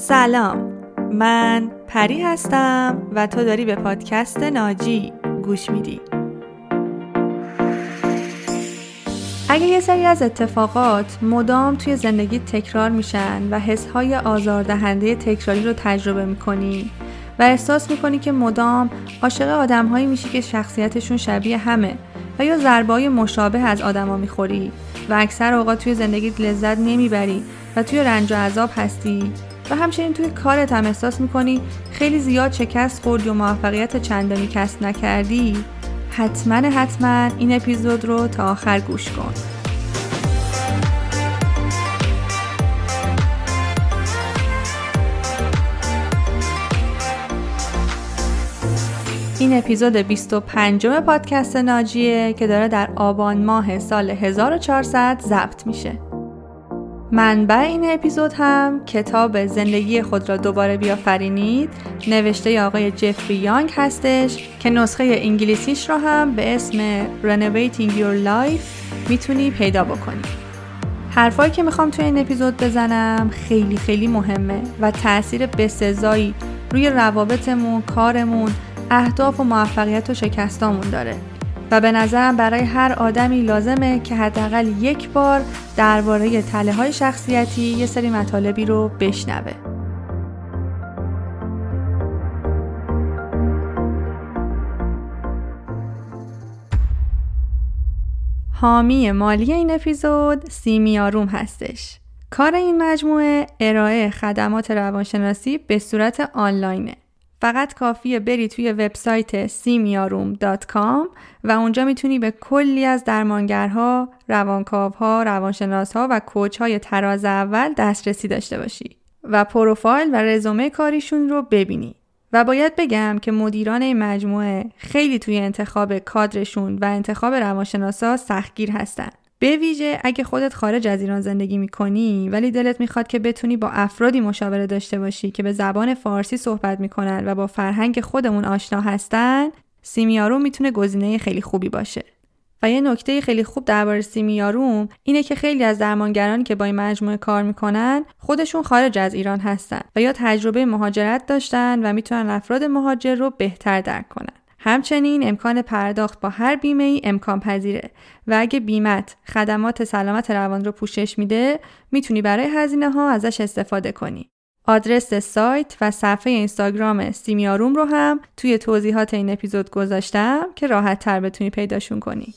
سلام. من پری هستم و تو داری به پادکست ناجی گوش میدی. اگه یه سری از اتفاقات مدام توی زندگی تکرار میشن و حسهای آزاردهنده تکراری رو تجربه می‌کنی و احساس می‌کنی که مدام عاشق آدمهایی میشی که شخصیتشون شبیه همه و یا ضربای مشابه از آدما می‌خوری و اکثر اوقات توی زندگیت لذت نمی‌بری و توی رنج و عذاب هستی و همچنین توی کارت هم احساس می‌کنی خیلی زیاد شکست خوردی و موفقیت چندانی کسب نکردی حتما حتما این اپیزود رو تا آخر گوش کن این اپیزود 25 پادکست ناجیه که داره در آبان ماه سال 1400 ضبط میشه. منبع این اپیزود هم کتاب زندگی خود را دوباره بیافرینید نوشته آقای جفری یانگ هستش که نسخه انگلیسیش را هم به اسم Renovating Your Life می‌تونی پیدا بکنی. حرفایی که می‌خوام توی این اپیزود بزنم خیلی خیلی مهمه و تاثیر بسزایی روی روابطمون، کارمون، اهداف و موفقیت و شکستامون داره و به نظرم برای هر آدمی لازمه که حداقل یک بار درباره تله های شخصیتی یه سری مطالبی رو بشنوه. حامی مالی این اپیزود سیمیاروم هستش. کار این مجموعه ارائه خدمات روانشناسی به صورت آنلاینه. فقط کافیه بری توی وبسایت سیمیاروم.com و اونجا می‌تونی به کلی از درمانگرها، روانکاوها، روانشناسها و کوچهای تراز اول دسترسی داشته باشی و پروفایل و رزومه کاریشون رو ببینی. و باید بگم که مدیران این مجموعه خیلی توی انتخاب کادرشون و انتخاب روانشناسا سختگیر هستن. به ویژه اگه خودت خارج از ایران زندگی می‌کنی ولی دلت می‌خواد که بتونی با افرادی مشاوره داشته باشی که به زبان فارسی صحبت می‌کنن و با فرهنگ خودمون آشنا هستن سیمیاروم می‌تونه گزینه خیلی خوبی باشه. و یه نکته خیلی خوب درباره سیمیاروم اینه که خیلی از درمانگرانی که با این مجموعه کار می‌کنن خودشون خارج از ایران هستن و یا تجربه مهاجرت داشتن و می‌تونن افراد مهاجر رو بهتر درک کنن. همچنین امکان پرداخت با هر بیمه ای امکان پذیره و اگه بیمت خدمات سلامت روان رو پوشش میده می‌تونی برای هزینه ها ازش استفاده کنی. آدرس سایت و صفحه اینستاگرام سیمیاروم رو هم توی توضیحات این اپیزود گذاشتم که راحت تر بتونی پیداشون کنی.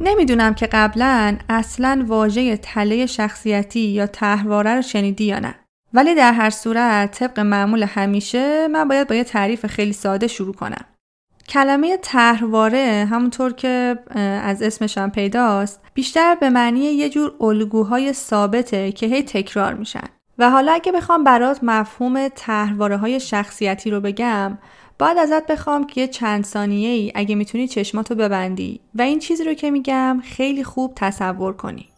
نمی‌دونم که قبلا اصلا واژه تله شخصیتی یا تهرواره رو شنیدی یا نه. ولی در هر صورت طبق معمول همیشه من باید با یه تعریف خیلی ساده شروع کنم. کلمه تهرواره همونطور که از اسمش پیداست بیشتر به معنی یه جور الگوهای ثابته که هی تکرار میشن. و حالا اگه بخوام برات مفهوم تهرواره های شخصیتی رو بگم باید ازت بخوام که چند ثانیه ای اگه می‌تونی چشماتو ببندی و این چیزی رو که میگم خیلی خوب تصور کنی.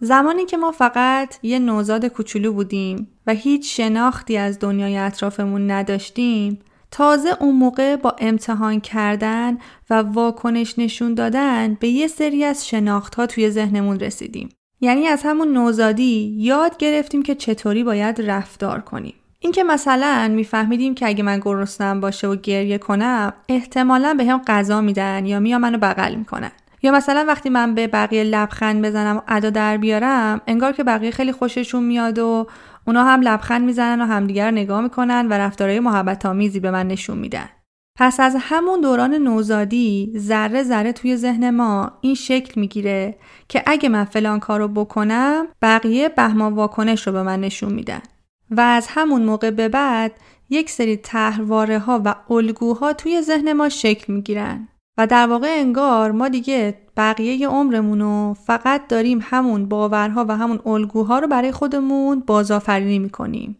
زمانی که ما فقط یه نوزاد کوچولو بودیم و هیچ شناختی از دنیای اطرافمون نداشتیم تازه اون موقع با امتحان کردن و واکنش نشون دادن به یه سری از شناخت ها توی ذهنمون رسیدیم. یعنی از همون نوزادی یاد گرفتیم که چطوری باید رفتار کنیم. اینکه مثلا میفهمیدیم که اگه من گرسنم باشه و گریه کنم احتمالا به هم غذا میدن یا میا منو بغل می‌کنن یا مثلا وقتی من به بقیه لبخند بزنم و ادا در بیارم انگار که بقیه خیلی خوششون میاد و اونا هم لبخند می‌زنن و همدیگر نگاه می‌کنن و رفتارهای محبت آمیزی به من نشون میدن پس از همون دوران نوزادی ذره ذره توی ذهن ما این شکل می‌گیره که اگه من فلان کارو بکنم بقیه بهما واکنش رو به من نشون میدن. و از همون موقع به بعد یک سری تهرواره ها و الگوها توی ذهن ما شکل می‌گیرن. و در واقع انگار ما دیگه بقیه عمرمون رو فقط داریم همون باورها و همون الگوها رو برای خودمون بازآفرینی می‌کنیم.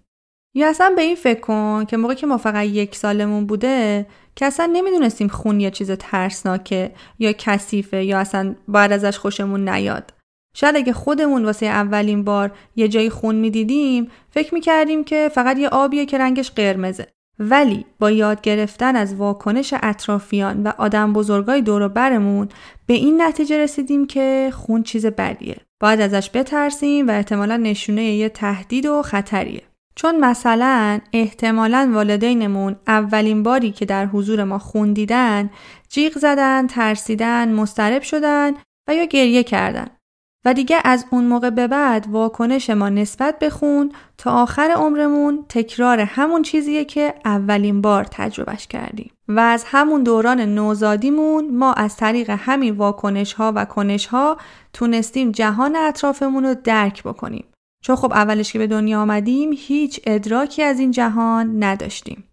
یا اصلا به این فکر کن که موقعی که ما فقط یک سالمون بوده که اصلا نمی‌دونستیم خون یه چیز ترسناکه یا کثیفه یا اصلا باید ازش خوشمون نیاد شاید اگه خودمون واسه اولین بار یه جایی خون می‌دیدیم فکر می‌کردیم که فقط یه آبیه که رنگش قرمزه ولی با یاد گرفتن از واکنش اطرافیان و آدم بزرگای دور و برمون به این نتیجه رسیدیم که خون چیز بدیه. باید ازش بترسیم و احتمالا نشونه یه تهدید و خطریه. چون مثلا احتمالا والدینمون اولین باری که در حضور ما خون دیدن جیغ زدن، ترسیدن، مسترب شدن و یا گریه کردن. و دیگه از اون موقع به بعد واکنش ما نسبت به خون تا آخر عمرمون تکرار همون چیزیه که اولین بار تجربهش کردیم و از همون دوران نوزادیمون ما از طریق همین واکنش ها و کنش ها تونستیم جهان اطرافمون رو درک بکنیم چون خب اولش که به دنیا آمدیم هیچ ادراکی از این جهان نداشتیم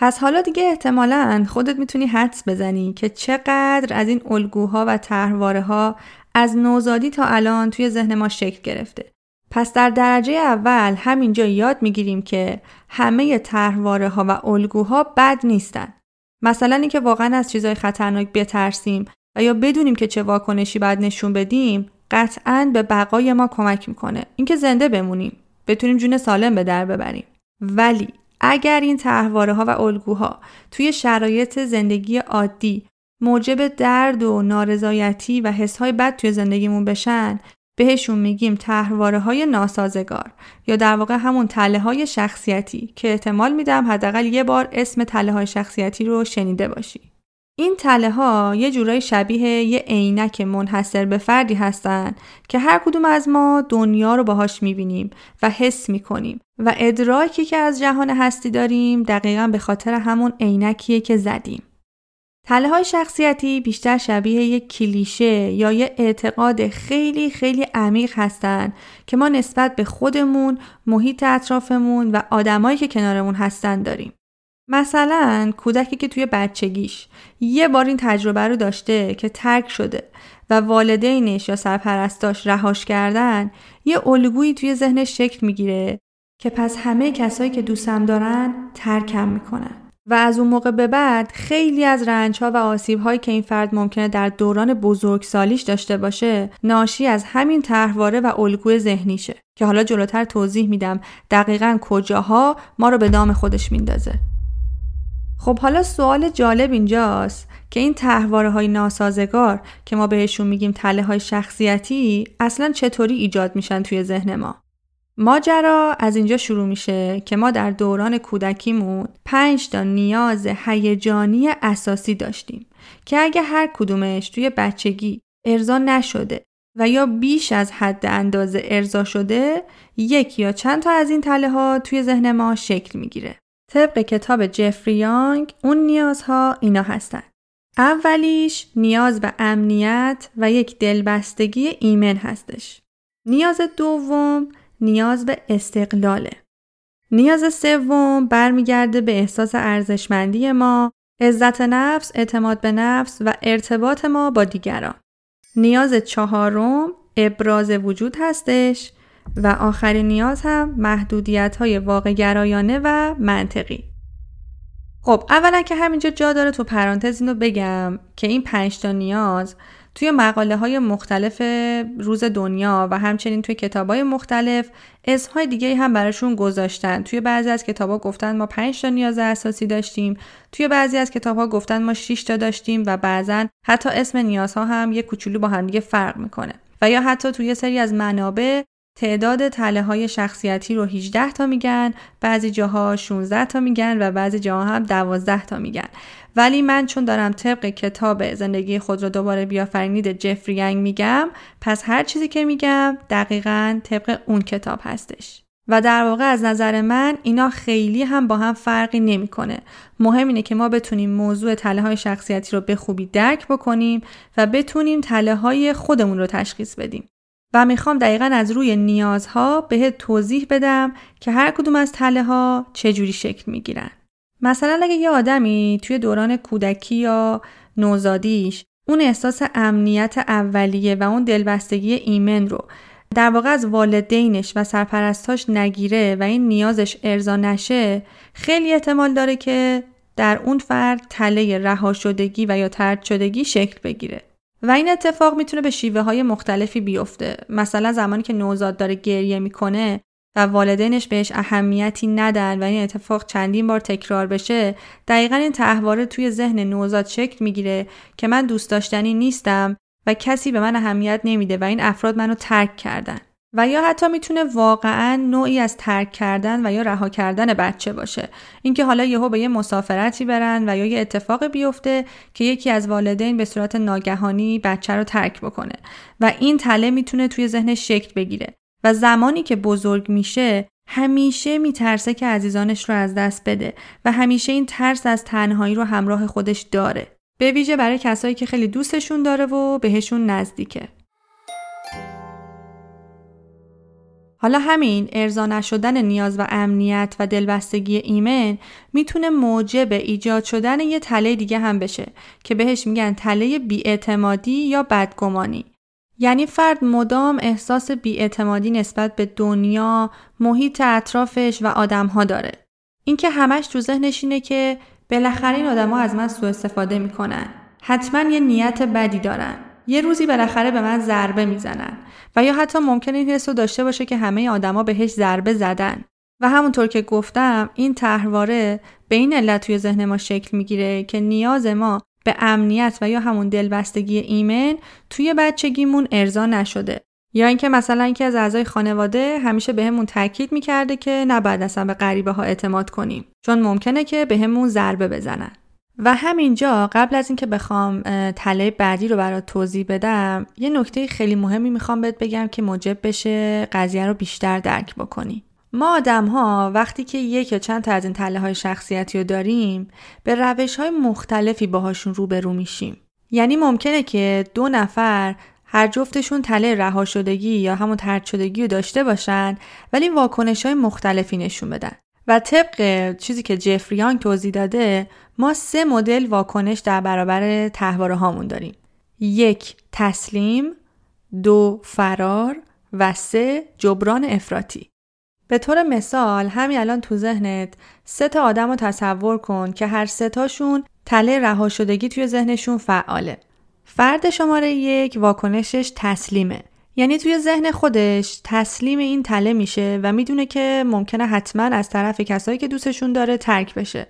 پس حالا دیگه احتمالا خودت می‌تونی حدس بزنی که چقدر از این الگوها و تحواره ها از نوزادی تا الان توی ذهن ما شکل گرفته. پس در درجه اول همینجا یاد می‌گیریم که همه طرحواره ها و الگوها بد نیستن. مثلا اینکه واقعا از چیزهای خطرناک بترسیم و یا بدونیم که چه واکنشی باید نشون بدیم قطعا به بقای ما کمک می‌کنه اینکه زنده بمونیم بتونیم جون سالم به در ببریم ولی اگر این تحواره ها و الگوها توی شرایط زندگی عادی موجب درد و نارضایتی و حسهای بد توی زندگیمون بشن بهشون میگیم تحواره های ناسازگار یا در واقع همون تله های شخصیتی که احتمال میدم حداقل یه بار اسم تله های شخصیتی رو شنیده باشی. این تله ها یه جورای شبیه یه عینک منحصر به فردی هستن که هر کدوم از ما دنیا رو باهاش می‌بینیم و حس می‌کنیم و ادراکی که از جهان هستی داریم دقیقا به خاطر همون عینکیه که زدیم. تله های شخصیتی بیشتر شبیه یک کلیشه یا یک اعتقاد خیلی خیلی عمیق هستند که ما نسبت به خودمون، محیط اطرافمون و آدمایی که کنارمون هستن داریم. مثلا کودکی که توی بچگیش یه بار این تجربه رو داشته که ترک شده و والدینش یا سرپرستاش رهاش کردن یه الگویی توی ذهنش شکل می‌گیره که پس همه کسایی که دوستم دارن ترکم می‌کنن. و از اون موقع به بعد خیلی از رنج ها و آسیب هایی که این فرد ممکنه در دوران بزرگسالیش داشته باشه ناشی از همین طرحواره و الگوی ذهنیشه که حالا جلوتر توضیح میدم دقیقا کجاها ما رو به دام خودش میندازه خب حالا سوال جالب اینجاست که این تحواره های ناسازگار که ما بهشون میگیم تله های شخصیتی اصلا چطوری ایجاد میشن توی ذهن ما ماجرا از اینجا شروع میشه که ما در دوران کودکیمون پنج تا نیاز هیجانی اساسی داشتیم که اگه هر کدومش توی بچگی ارضا نشده و یا بیش از حد اندازه ارضا شده یک یا چند تا از این تله ها توی ذهن ما شکل می‌گیره. طبق کتاب جفری یانگ اون نیازها اینا هستن. اولیش نیاز به امنیت و یک دلبستگی ایمن هستش. نیاز دوم نیاز به استقلاله. نیاز سوم برمیگرده به احساس ارزشمندی ما، عزت نفس، اعتماد به نفس و ارتباط ما با دیگران. نیاز چهارم ابراز وجود هستش و آخرین نیاز هم محدودیت های واقع گرایانه و منطقی. خب اولا که همینجا جا داره تو پرانتز اینو بگم که این پنج تا نیاز توی مقاله های مختلف روز دنیا و همچنین توی کتاب های مختلف اسمهای دیگه هم براشون گذاشتن توی بعضی از کتاب ها گفتن ما 5 تا نیاز اساسی داشتیم توی بعضی از کتاب ها گفتن ما 6 تا داشتیم و بعضا حتی اسم نیازها هم یه کوچولو با هم دیگه فرق می‌کنه و یا حتی توی سری از منابع تعداد تله های شخصیتی رو 18 تا میگن بعضی جاها 16 تا میگن و بعضی جاها هم 12 تا میگن ولی من چون دارم طبق کتاب زندگی خود رو دوباره بیافرینید جفری ینگ میگم پس هر چیزی که میگم دقیقا طبق اون کتاب هستش و در واقع از نظر من اینا خیلی هم با هم فرقی نمی‌کنه. مهم اینه که ما بتونیم موضوع تله های شخصیتی رو به خوبی درک بکنیم و بتونیم تله های خودمون رو تشخیص بدیم. و می‌خوام دقیقا از روی نیازها بهت توضیح بدم که هر کدوم از تله ها چجوری شکل می‌گیرن. مثلا اگه یه آدمی توی دوران کودکی یا نوزادیش اون احساس امنیت اولیه و اون دلبستگی ایمن رو در واقع از والدینش و سرپرستاش نگیره و این نیازش ارضا نشه خیلی احتمال داره که در اون فرد تله رها شدگی و یا ترد شدگی شکل بگیره و این اتفاق می‌تونه به شیوه های مختلفی بیفته. مثلا زمانی که نوزاد داره گریه می‌کنه و والدینش بهش اهمیتی ندن و این اتفاق چندین بار تکرار بشه دقیقا این تحواره توی ذهن نوزاد شکل می‌گیره که من دوست داشتنی نیستم و کسی به من اهمیت نمیده و این افراد منو ترک کردن. و یا حتی می‌تونه واقعا نوعی از ترک کردن و یا رها کردن بچه باشه. اینکه حالا یهو به یه مسافرتی برن و یا یه اتفاق بیفته که یکی از والدین به صورت ناگهانی بچه رو ترک بکنه. و این تله می‌تونه توی ذهنش شکل بگیره. و زمانی که بزرگ میشه همیشه میترسه که عزیزانش رو از دست بده و همیشه این ترس از تنهایی رو همراه خودش داره. به ویژه برای کسایی که خیلی دوستشون داره و بهشون نزدیکه. حالا همین ارضا نشدن نیاز و امنیت و دلبستگی ایمن می‌تونه موجب ایجاد شدن یه تله دیگه هم بشه که بهش میگن تله بیاعتمادی یا بدگمانی یعنی فرد مدام احساس بیاعتمادی نسبت به دنیا، محیط اطرافش و آدمها داره. اینکه همش تو ذهنش اینه که بالاخره این آدما از من سوء استفاده می‌کنن. حتما یه نیت بدی دارن. یه روزی بالاخره به من ضربه می‌زنن و یا حتی ممکن این حس رو داشته باشه که همه آدما بهش ضربه زدن. و همونطور که گفتم این تحواره به این علت توی ذهن ما شکل می‌گیره که نیاز ما به امنیت و یا همون دلبستگی ایمن توی بچگیمون ارضا نشده. یا اینکه مثلا اینکه از اعضای خانواده همیشه بهمون به تاکید می‌کرده که نباید اصلا به غریبه ها اعتماد کنیم چون ممکنه که بهمون به ضربه بزنن. و همینجا قبل از اینکه بخوام تله بعدی رو برات توضیح بدم یه نکته خیلی مهمی می‌خوام بهت بگم که موجب بشه قضیه رو بیشتر درک بکنی. ما آدم ها وقتی که یک یا چند تا از این تله های شخصیتی رو داریم به روش های مختلفی باهاشون روبرو میشیم. یعنی ممکنه که دو نفر هر جفتشون تله رها شدگی یا همون ترد شدگی رو داشته باشن ولی واکنش های مختلفی نشون بدن. و طبق چیزی که جفریانگ توضیح داده ما سه مدل واکنش در برابر تحواره هامون داریم. یک تسلیم دو فرار و سه جبران افراطی. به طور مثال همین الان تو ذهنت سه تا آدم رو تصور کن که هر سه تاشون تله رها شدگی توی ذهنشون فعاله. فرد شماره یک واکنشش تسلیمه. یعنی توی ذهن خودش تسلیم این تله میشه و می‌دونه که ممکنه حتما از طرف کسایی که دوستشون داره ترک بشه.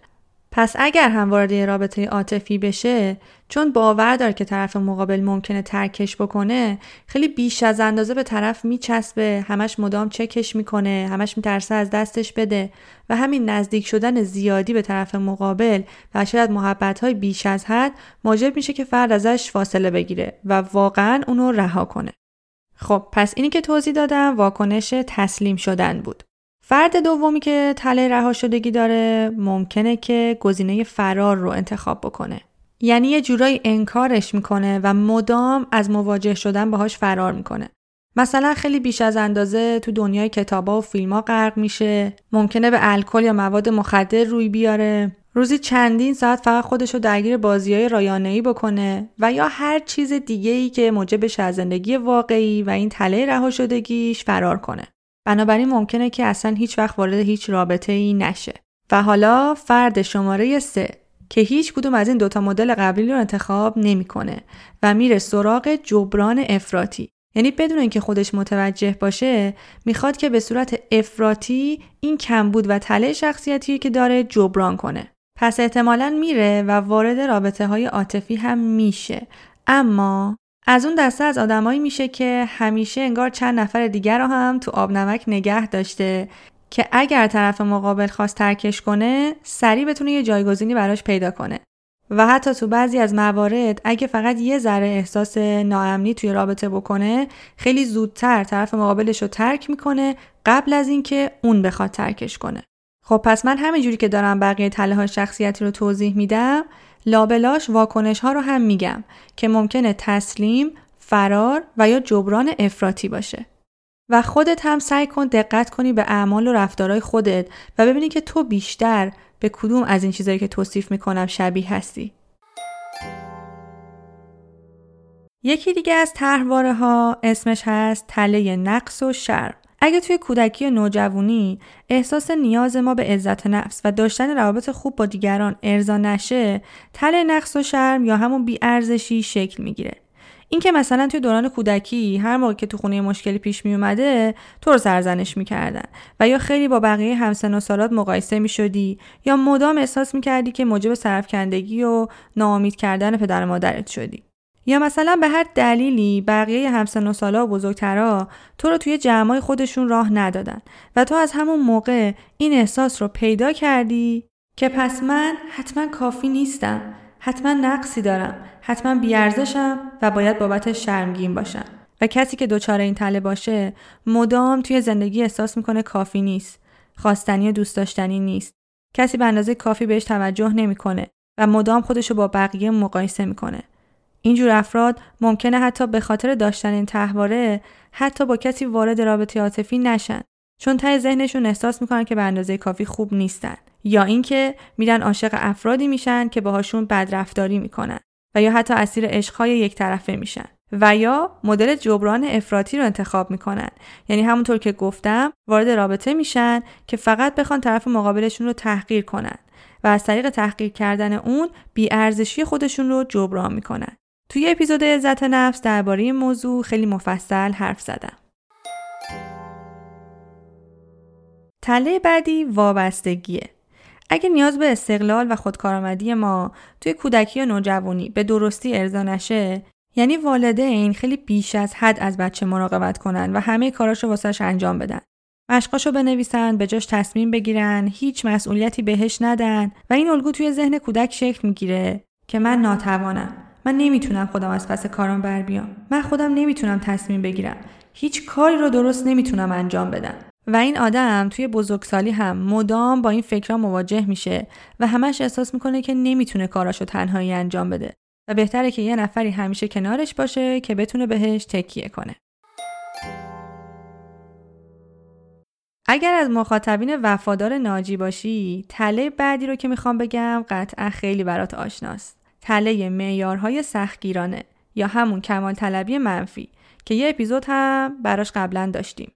پس اگر هم وارد رابطه عاطفی بشه چون باور داره که طرف مقابل ممکنه ترکش بکنه خیلی بیش از اندازه به طرف میچسبه همش مدام چکش می‌کنه همش میترسه از دستش بده و همین نزدیک شدن زیادی به طرف مقابل و شاید محبت های بیش از حد موجب میشه که فرد ازش فاصله بگیره و واقعا اونو رها کنه. خب پس اینی که توضیح دادم واکنش تسلیم شدن بود. فرد دومی که تله رها شدگی داره ممکنه که گزینه فرار رو انتخاب بکنه. یعنی یه جورایی انکارش می‌کنه و مدام از مواجه شدن باهاش فرار می‌کنه. مثلا خیلی بیش از اندازه تو دنیای کتابا و فیلما غرق میشه ممکنه به الکل یا مواد مخدر روی بیاره. روزی چندین ساعت فقط خودش رو درگیر بازی های رایانه‌ای بکنه و یا هر چیز دیگه ای که موجب از زندگی واقعی و این تله رها شدگیش فرار کنه. بنابراین ممکنه که اصلا هیچ وقت وارد هیچ رابطه ای نشه. و حالا فرد شماره سه که هیچ کدوم از این دوتا مدل قبلی رو انتخاب نمی‌کنه و میره سراغ جبران افراطی. یعنی بدون اینکه خودش متوجه باشه می‌خواد که به صورت افراطی این کمبود و تله شخصیتی که داره جبران کنه. پس احتمالا میره و وارد رابطه های عاطفی هم میشه. اما از اون دسته از آدمایی میشه که همیشه انگار چند نفر دیگر رو هم تو آب نمک نگه داشته که اگر طرف مقابل خواست ترکش کنه سریع بتونه یه جایگزینی براش پیدا کنه. و حتی تو بعضی از موارد اگه فقط یه ذره احساس ناامنی توی رابطه بکنه خیلی زودتر طرف مقابلش رو ترک می‌کنه قبل از اینکه اون بخواد ترکش کنه. خب پس من همینجوری که دارم بقیه تله های شخصیتی رو توضیح میدم لابلاش واکنش ها رو هم میگم که ممکنه تسلیم، فرار و یا جبران افراطی باشه. و خودت هم سعی کن دقت کنی به اعمال و رفتارهای خودت و ببینی که تو بیشتر به کدوم از این چیزهایی که توصیف می‌کنم شبیه هستی. یکی دیگه از طرحواره ها اسمش هست تله نقص و شرم. اگه توی کودکی و نوجوانی احساس نیاز ما به عزت نفس و داشتن روابط خوب با دیگران ارضا نشه تله نقص و شرم یا همون بیارزشی شکل می‌گیره. اینکه مثلا توی دوران کودکی هر موقع که تو خونه مشکلی پیش می اومده تو رو سرزنش می‌کردن و یا خیلی با بقیه همسن و سالات مقایسه می شدی یا مدام احساس می کردی که موجب سرفکندگی و ناامید کردن پدر مادرت شدی. یا مثلا به هر دلیلی بقیه همسن و سالا و بزرگترا تو رو توی جمعای خودشون راه ندادن و تو از همون موقع این احساس رو پیدا کردی که پس من حتما کافی نیستم حتما نقصی دارم حتما بیارزشم و باید بابت شرمگین باشم. و کسی که دچار این تله باشه مدام توی زندگی احساس می‌کنه کافی نیست خواستنی و دوست داشتنی نیست. کسی به اندازه کافی بهش توجه نمی‌کنه و مدام خودشو با بقیه مقایسه می‌کنه. اینجور افراد ممکنه حتی به خاطر داشتن این تحواره حتی با کسی وارد رابطه عاطفی نشن. چون ته ذهنشون احساس می‌کنن که به اندازه کافی خوب نیستن. یا اینکه میرن عاشق افرادی میشن که باهاشون بدرفتاری می‌کنن و یا حتی اسیر عشقهای یک طرفه میشن. و یا مدل جبران افراطی رو انتخاب می‌کنن. یعنی همونطور که گفتم وارد رابطه میشن که فقط بخوان طرف مقابلشون رو تحقیر کنن و از طریق تحقیر کردن اون بیارزشی خودشون رو جبران می‌کنن. توی اپیزود عزت نفس درباره این موضوع خیلی مفصل حرف زدم. تله بعدی وابستگیه. اگه نیاز به استقلال و خودکارآمدی ما توی کودکی و نوجوانی به درستی ارضا نشه یعنی والدین خیلی بیش از حد از بچه مراقبت کنن و همه کاراشو واسش انجام بدن مشقاشو بنویسن به جاش تصمیم بگیرن هیچ مسئولیتی بهش ندن و این الگو توی ذهن کودک شکل می‌گیره که من ناتوانم من نمی‌تونم خودم از پس کارم بر بیام من خودم نمی‌تونم تصمیم بگیرم هیچ کاری رو درست نمی‌تونم انجام بدم و این آدم توی بزرگسالی هم مدام با این فکرها مواجه میشه و همش احساس می‌کنه که نمی‌تونه کاراشو تنهایی انجام بده و بهتره که یه نفری همیشه کنارش باشه که بتونه بهش تکیه کنه. اگر از مخاطبین وفادار ناجی باشی، تله بعدی رو که می‌خوام بگم قطعا خیلی برات آشناست. تله معیارهای سختگیرانه یا همون کمال طلبی منفی که یه اپیزود هم براش قبلا داشتیم.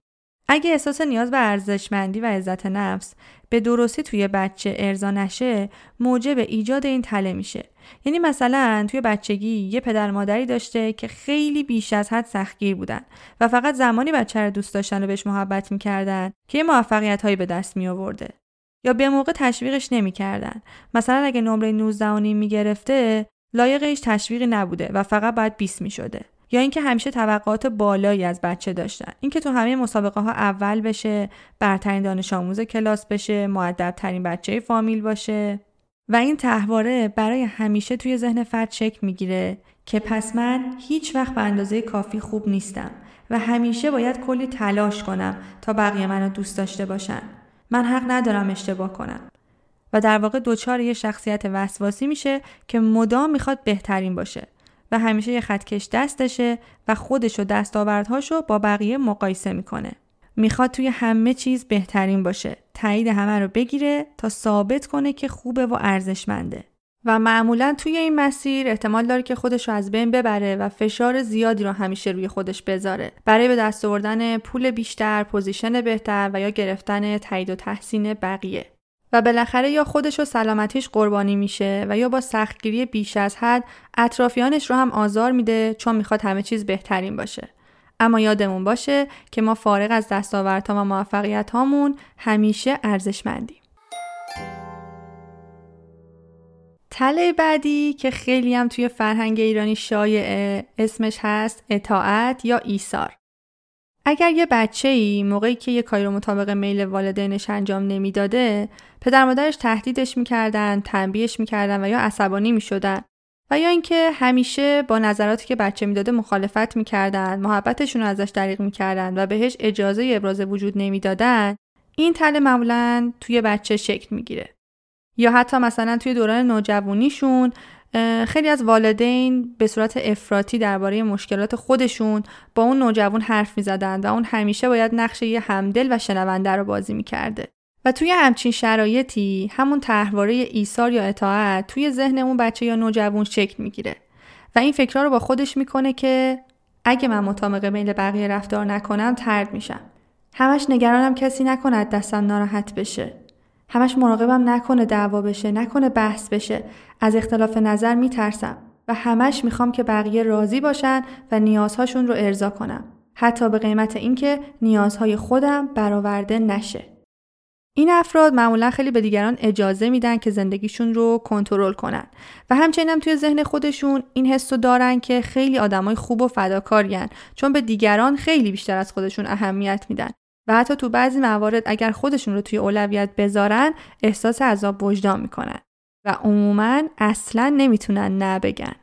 اگه احساس نیاز به ارزشمندی و عزت نفس به درستی توی بچه ارضا نشه موجب ایجاد این تله میشه یعنی مثلا توی بچگی یه پدر مادری داشته که خیلی بیش از حد سختگیر بودن و فقط زمانی بچه رو دوست داشتن و بهش محبت می‌کردن که یه موفقیت هایی به دست می آورده یا به موقع تشویقش نمی‌کردن. مثلا اگه نمره 19 می‌گرفته لایقش تشویقی نبوده و فقط باید 20 می‌شده. یا اینکه همیشه توقعات بالایی از بچه داشتن. اینکه تو همه مسابقه ها اول بشه برترین دانش آموز کلاس بشه معدب ترین بچه فامیل باشه. و این تحواره برای همیشه توی ذهن فرد شکل می‌گیره که پس من هیچ وقت به اندازه کافی خوب نیستم و همیشه باید کلی تلاش کنم تا بقیه منو دوست داشته باشن. من حق ندارم اشتباه کنم و در واقع دوچار یه شخصیت وسواسی میشه که مدام می‌خواد بهترین باشه و همیشه یه خطکش دستشه و خودش و دستاوردهاشو با بقیه مقایسه می‌کنه. می‌خواد توی همه چیز بهترین باشه. تایید همه رو بگیره تا ثابت کنه که خوبه و ارزشمنده. و معمولا توی این مسیر احتمال داره که خودش رو از بین ببره و فشار زیادی رو همیشه روی خودش بذاره برای به دست آوردن پول بیشتر، پوزیشن بهتر و یا گرفتن تایید و تحسین بقیه. و بالاخره یا خودش و سلامتیش قربانی میشه و یا با سختگیری بیش از حد اطرافیانش رو هم آزار میده چون می‌خواد همه چیز بهترین باشه. اما یادمون باشه که ما فارغ از دستاوردها و موفقیت هامون همیشه ارزشمندیم. تله بعدی که خیلی هم توی فرهنگ ایرانی شایعه اسمش هست اطاعت یا ایثار. اگر یه بچه ای موقعی که یه کاری رو مطابق میل والدینش انجام نمی‌داده پدر مادرش تهدیدش می‌کردن تنبیهش می‌کردن و یا عصبانی می‌شدن و یا اینکه همیشه با نظراتی که بچه می‌داده مخالفت می‌کردن محبتشون رو ازش دریغ می‌کردن و بهش اجازه ابراز وجود نمی‌دادن این تله معمولا توی بچه شکل می‌گیره یا حتی مثلا توی دوران نوجوانیشون خیلی از والدین به صورت افراطی درباره مشکلات خودشون با اون نوجوان حرف می زدن و اون همیشه باید نقش یه همدل و شنونده رو بازی می کرده. و توی همچین شرایطی همون تحواره ایثار یا اطاعت توی ذهن اون بچه یا نوجوان شکل می‌گیره. و این فکرها رو با خودش می‌کنه که اگه من مطابق میل بقیه رفتار نکنم ترد میشم. همش نگرانم کسی نکند دستم ناراحت بشه. همش مراقبم نکنه دعوا بشه نکنه بحث بشه. از اختلاف نظر میترسم و همش می‌خوام که بقیه راضی باشن و نیازهاشون رو ارضا کنم. حتی به قیمت اینکه نیازهای خودم برآورده نشه. این افراد معمولا خیلی به دیگران اجازه میدن که زندگیشون رو کنترل کنن و همچنین هم توی ذهن خودشون این حس دارن که خیلی آدمای خوب و فداکارین چون به دیگران خیلی بیشتر از خودشون اهمیت میدن. و حتی تو بعضی موارد اگر خودشون رو توی اولویت بذارن احساس عذاب وجدان می‌کنن و عموما اصلا نمی‌تونن نه بگن.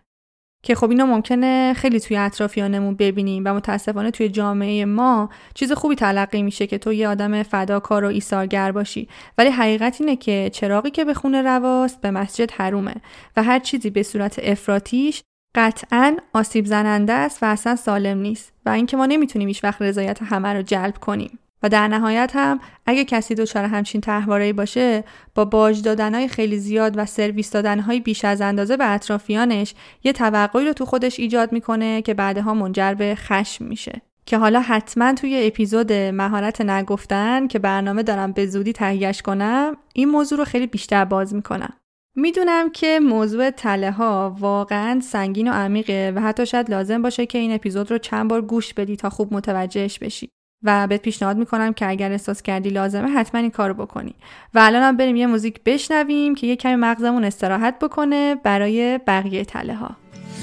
که خب اینو ممکنه خیلی توی اطرافیانمون ببینیم و متاسفانه توی جامعه ما چیز خوبی تلقی میشه که تو یه آدم فداکار و ایثارگر باشی. ولی حقیقت اینه که چراغی که به خونه رواست به مسجد حرومه و هر چیزی به صورت افراتیش قطعا آسیب زننده است و اصلا سالم نیست و اینکه ما نمی‌تونیم هیچ وقت رضایت همه رو جلب کنیم. و در نهایت هم اگه کسی دچار همچین تحوارهی باشه با باج دادنهای خیلی زیاد و سرویس دادنهای بیش از اندازه به اطرافیانش یه توقعی رو تو خودش ایجاد می‌کنه که بعدها منجر به خشم میشه. که حالا حتما توی اپیزود مهارت نگفتن که برنامه دارم به زودی تهیهش کنم این موضوع رو خیلی بیشتر باز می‌کنم. می‌دونم که موضوع تله ها واقعا سنگین و عمیقه و حتی شاید لازم باشه که این اپیزود رو چند بار گوش بدی تا خوب متوجهش بشی. و بهت پیشنهاد می‌کنم که اگر احساس کردی لازمه حتما این کارو بکنی. و الان هم بریم یه موزیک بشنویم که یه کمی مغزمون استراحت بکنه برای بقیه تله ها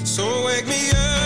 خب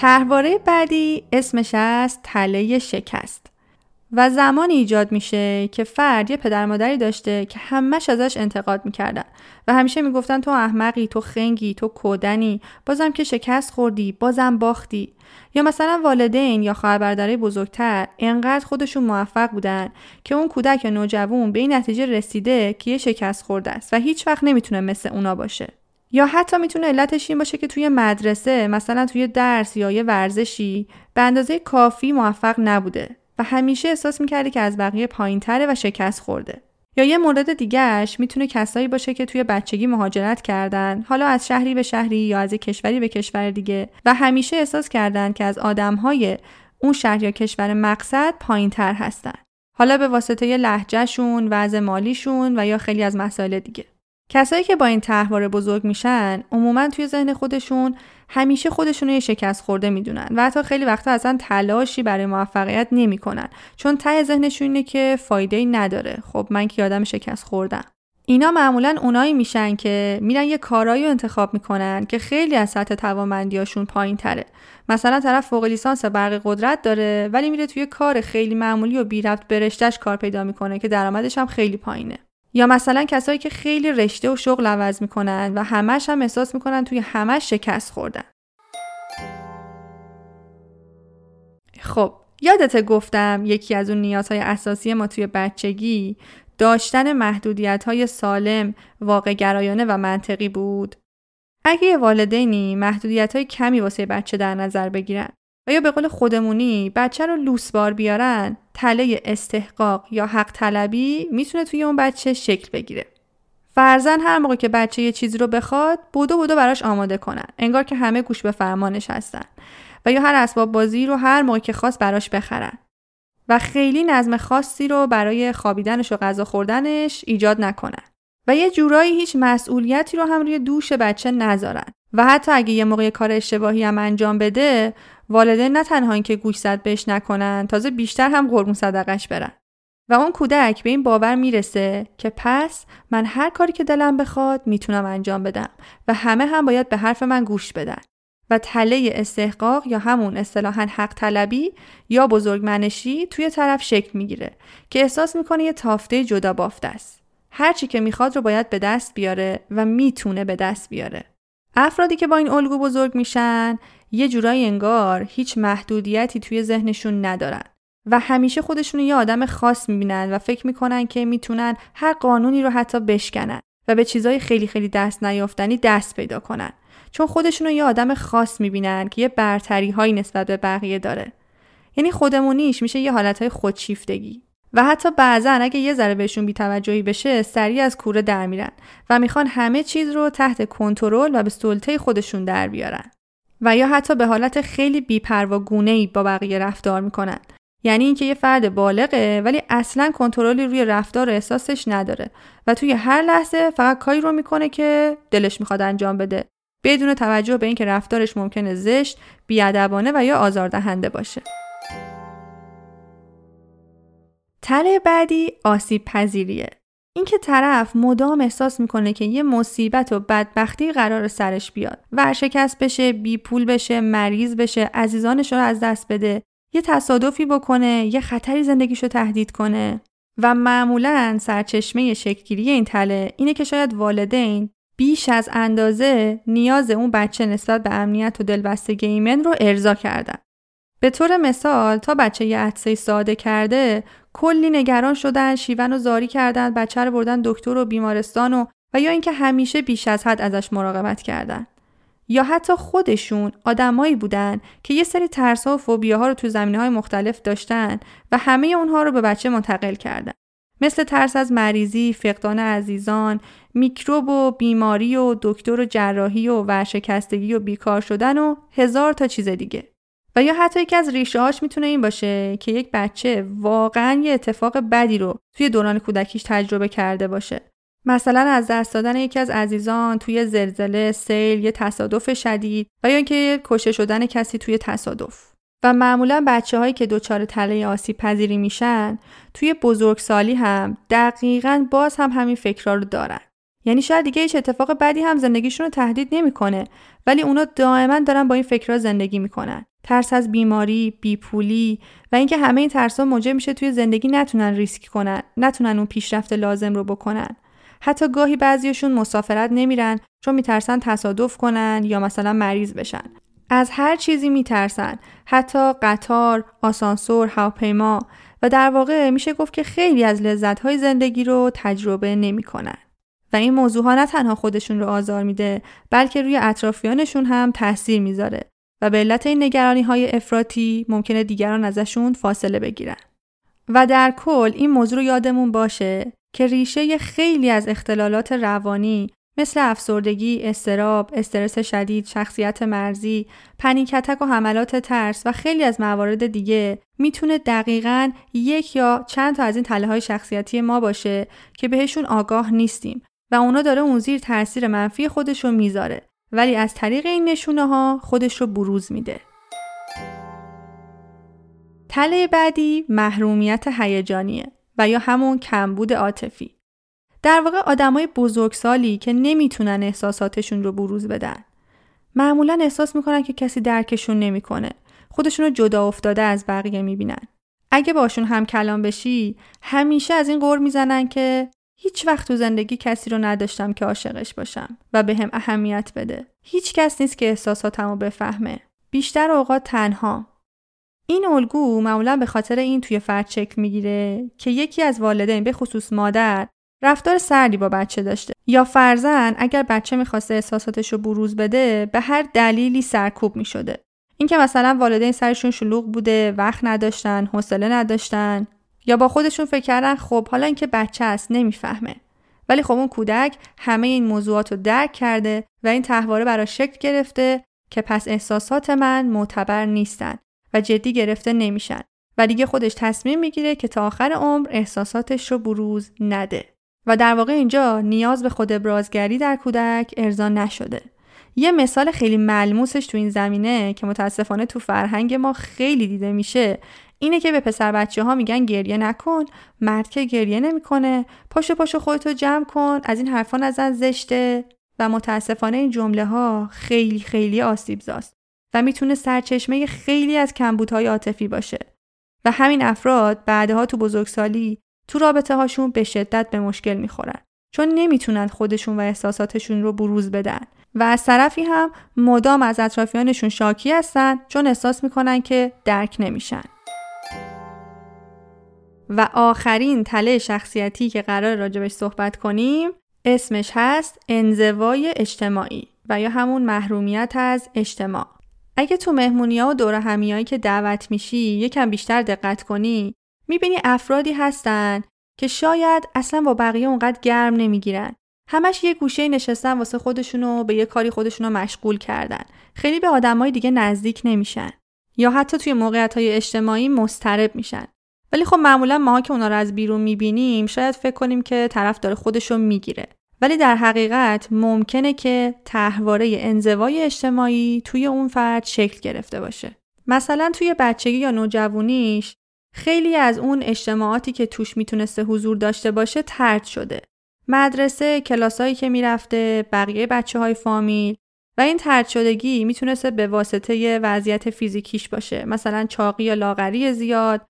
تحواره بعدی اسمش است تله شکست. و زمان ایجاد میشه که فرد یه پدر مادری داشته که همش ازش انتقاد می‌کردن. و همیشه می‌گفتن تو احمقی تو خنگی تو کودنی. بازم که شکست خوردی بازم باختی. یا مثلا والدین یا خواهر برادرای بزرگتر انقدر خودشون موفق بودن که اون کودک یا نوجوان به این نتیجه رسیده که یه شکست خورده است و هیچ وقت نمی‌تونه مثل اونا باشه. یا حتی می‌تونه علتش این باشه که توی مدرسه مثلا توی درس یا یه ورزشی به اندازه کافی موفق نبوده و همیشه احساس می‌کرده که از بقیه پایینتره و شکست خورده. یا یه مورد دیگهش می‌تونه کسایی باشه که توی بچگی مهاجرت کردن حالا از شهری به شهری یا از کشوری به کشور دیگه و همیشه احساس کردن که از آدمهای اون شهر یا کشور مقصد پایینتر هستن. حالا به واسطه لهجهشون، وضع مالیشون و یا خیلی از مسائل دیگه. کسایی که با این تحوار بزرگ میشن عموما توی ذهن خودشون همیشه خودشون رو یه شکست خورده می‌دونن و حتی خیلی وقتا اصلا تلاشی برای موفقیت نمی‌کنن. چون ته ذهنشون اینه که فایده ای نداره. خب من که آدم شکست خوردم. اینا معمولا اونایی میشن که میرن یه کارایی رو انتخاب می‌کنن که خیلی از سطح توانمندیاشون پایین تره مثلا طرف فوق لیسانس برق قدرت داره ولی میره توی کار خیلی معمولی و بی ربط برشتش کار پیدا می‌کنه که درآمدش هم خیلی پایینه. یا مثلا کسایی که خیلی رشته و شغل عوض می‌کنن و همش هم احساس می‌کنن توی همش شکست خوردن خب یادت گفتم یکی از اون نیازهای اساسی ما توی بچگی داشتن محدودیت های سالم، واقع گرایانه و منطقی بود. اگه والدینی محدودیت های کمی واسه بچه در نظر بگیرن و یا به قول خودمونی بچه رو لوسبار بیارن تله استحقاق یا حق طلبی می‌تونه توی اون بچه شکل بگیره. فرزن هر موقع که بچه یه چیزی رو بخواد بودو بودو براش آماده کنن. انگار که همه گوش به فرمانش هستن. و یا هر اسباب بازی رو هر موقع که خواست براش بخرن. و خیلی نظم خاصی رو برای خوابیدنش و غذا خوردنش ایجاد نکنن. و یه جورایی هیچ مسئولیتی رو هم روی دوش بچه نذارن. و حتی اگه یه موقع کار اشتباهی هم انجام بده والدین نه تنها اینکه گوش زد بهش نکنن تازه بیشتر هم قربون صدقش برن. و اون کودک به این باور می‌رسه که پس من هر کاری که دلم بخواد می‌تونم انجام بدم و همه هم باید به حرف من گوش بدن. و تله استحقاق یا همون اصطلاحا حق طلبی یا بزرگمنشی توی طرف شکل می‌گیره که احساس می‌کنه یه تافته جدا بافته است. هر چی که می‌خواد رو باید به دست بیاره و می‌تونه به دست بیاره. افرادی که با این الگو بزرگ میشن یه جورایی انگار هیچ محدودیتی توی ذهنشون ندارن و همیشه خودشون یه آدم خاص می‌بینن و فکر می‌کنن که می‌تونن هر قانونی رو حتی بشکنن و به چیزای خیلی خیلی دست نیافتنی دست پیدا کنن. چون خودشون رو یه آدم خاص می‌بینن که یه برتری هایی نسبت به بقیه داره. یعنی خودمونیش میشه یه حالت های خودشیفتگی. و حتی بعضا اگه یه ذره بهشون بیتوجهی بشه سریع از کوره در میرن و می‌خوان همه چیز رو تحت کنترل و به سلطه خودشون در بیارن. و یا حتی به حالت خیلی بیپروا گونه ای با بقیه رفتار می‌کنن. یعنی اینکه یه فرد بالغه ولی اصلا کنترلی روی رفتار و احساسش نداره و توی هر لحظه فقط کاری رو می‌کنه که دلش می‌خواد انجام بده. بدون توجه به اینکه رفتارش ممکنه زشت، بیادبانه و یا آزاردهنده باشه. تله بعدی آسیب پذیریه. اینکه طرف مدام احساس می‌کنه که یه مصیبت و بدبختی قرار سرش بیاد ورشکست بشه بی پول بشه مریض بشه عزیزانش رو از دست بده یه تصادفی بکنه یه خطری زندگیشو تهدید کنه و معمولا سرچشمه شکلگیری این تله اینه که شاید والدین بیش از اندازه نیاز اون بچه نسبت به امنیت و دلبستگی ایمن رو ارضا کردن. به طور مثال تا بچه یه عدسه ساده کرده کلی نگران شدن شیون و زاری کردن بچه رو بردن دکتر و بیمارستان و و یا اینکه همیشه بیش از حد ازش مراقبت کردن یا حتی خودشون آدمایی بودن که یه سری ترسا و فوبیاها رو تو زمینه های مختلف داشتن و همه اونها رو به بچه منتقل کردن مثل ترس از مریضی، فقدان عزیزان، میکروب و بیماری و دکتر و جراحی و ورشکستگی و بیکار شدن و هزار تا چیز دیگه. و یا حتی یکی از ریشه هاش می‌تونه این باشه که یک بچه واقعا یه اتفاق بدی رو توی دوران کودکیش تجربه کرده باشه. مثلا از دست دادن یکی از عزیزان توی زلزله، سیل، یه تصادف شدید و یا اینکه کشته شدن کسی توی تصادف. و معمولا بچه هایی که دچار تله آسیب پذیری میشن توی بزرگسالی هم دقیقا باز هم همین فکرها رو دارن. یعنی شاید دیگه هیچ اتفاق بدی هم زندگیشون رو تهدید نمی‌کنه ولی اونا دائما دارن با این فکرها زندگی می‌کنن ترس از بیماری بیپولی و اینکه همه این ترسا موجب میشه توی زندگی نتونن ریسک کنن نتونن اون پیشرفت لازم رو بکنن. حتی گاهی بعضیشون مسافرت نمیرن چون میترسن تصادف کنن یا مثلا مریض بشن. از هر چیزی میترسن حتی قطار آسانسور هواپیما و در واقع میشه گفت که خیلی از لذتهای زندگی رو تجربه نمی‌کنن. و این موضوع ها نه تنها خودشون رو آزار میده بلکه روی اطرافیانشون هم تاثیر می‌ذاره. و به علت این نگرانی های افراطی ممکنه دیگران ازشون فاصله بگیرن. و در کل این موضوع رو یادمون باشه که ریشه خیلی از اختلالات روانی مثل افسردگی، استراب، استرس شدید، شخصیت مرزی، پنیکتک و حملات ترس و خیلی از موارد دیگه می‌تونه دقیقا یک یا چند تا از این تله های شخصیتی ما باشه که بهشون آگاه نیستیم و اونا داره اون زیر تاثیر منفی خودش رو می‌ذاره ولی از طریق این نشونه ها خودش رو بروز میده. تله بعدی محرومیت هیجانیه و یا همون کمبود عاطفی. در واقع آدمای بزرگسالی که نمی‌تونن احساساتشون رو بروز بدن. معمولا احساس می‌کنن که کسی درکشون نمی‌کنه. خودشون رو جدا افتاده از بقیه می‌بینن. اگه باشون هم کلام بشی همیشه از این قور می‌زنن که هیچ وقت تو زندگی کسی رو نداشتم که عاشقش باشم و به هم اهمیت بده. هیچ کس نیست که احساساتمو بفهمه. بیشتر اوقات تنها. این الگو معمولا به خاطر این توی فرد شکل می‌گیره که یکی از والدین به خصوص مادر رفتار سردی با بچه داشته یا فرزن اگر بچه می‌خواسته احساساتش رو بروز بده به هر دلیلی سرکوب می‌شده اینکه مثلا والدین سرشون شلوغ بوده وقت نداشتن حوصله نداشتن یا با خودشون فکر کردن خب حالا اینکه بچه است نمی‌فهمه. ولی خب اون کودک همه این موضوعات رو درک کرده و این تحواره برای شکل گرفته که پس احساسات من معتبر نیستن و جدی گرفته نمیشن. و دیگه خودش تصمیم می‌گیره که تا آخر عمر احساساتش رو بروز نده. و در واقع اینجا نیاز به خود ابرازگری در کودک ارضا نشده. یه مثال خیلی ملموسش تو این زمینه که متاسفانه تو فرهنگ ما خیلی دیده میشه اینه که به پسر بچه ها میگن گریه نکن مرد که گریه نمی‌کنه پاشو پاشو خودتو جمع کن از این حرفا نزن زشته. و متاسفانه این جمله ها خیلی خیلی آسیب زاست و می‌تونه سرچشمه خیلی از کمبودهای عاطفی باشه. و همین افراد بعدها تو بزرگسالی تو رابطه هاشون به شدت به مشکل می‌خورن. چون نمی‌تونن خودشون و احساساتشون رو بروز بدن. و از طرفی هم مدام از اطرافیانشون شاکی هستن چون احساس می‌کنن که درک نمیشن. و آخرین تله شخصیتی که قرار راجبش صحبت کنیم اسمش هست انزوای اجتماعی و یا همون محرومیت از اجتماع. اگه تو مهمونی ها و دور همیایی که دعوت میشی یکم بیشتر دقت کنی می‌بینی افرادی هستن که شاید اصلا با بقیه اونقدر گرم نمی‌گیرن. همش یه گوشه نشستن واسه خودشونو به یه کاری خودشونو مشغول کردن. خیلی به آدمای دیگه نزدیک نمیشن. یا حتی توی موقعیت های اجتماعی مسترب میشن. ولی خب معمولا ما که اونا رو از بیرون می‌بینیم شاید فکر کنیم که طرف داره خودشو می‌گیره. ولی در حقیقت ممکنه که تحواره انزوای اجتماعی توی اون فرد شکل گرفته باشه. مثلا توی بچگی یا نوجوانیش خیلی از اون اجتماعاتی که توش می‌تونسته حضور داشته باشه ترد شده. مدرسه، کلاسایی که می‌رفته، بقیه بچه های فامیل و این ترد شدگی می‌تونسته به واسطه وضعیت فیزیکیش باشه. مثلا چاقی یا لاغری زیاد،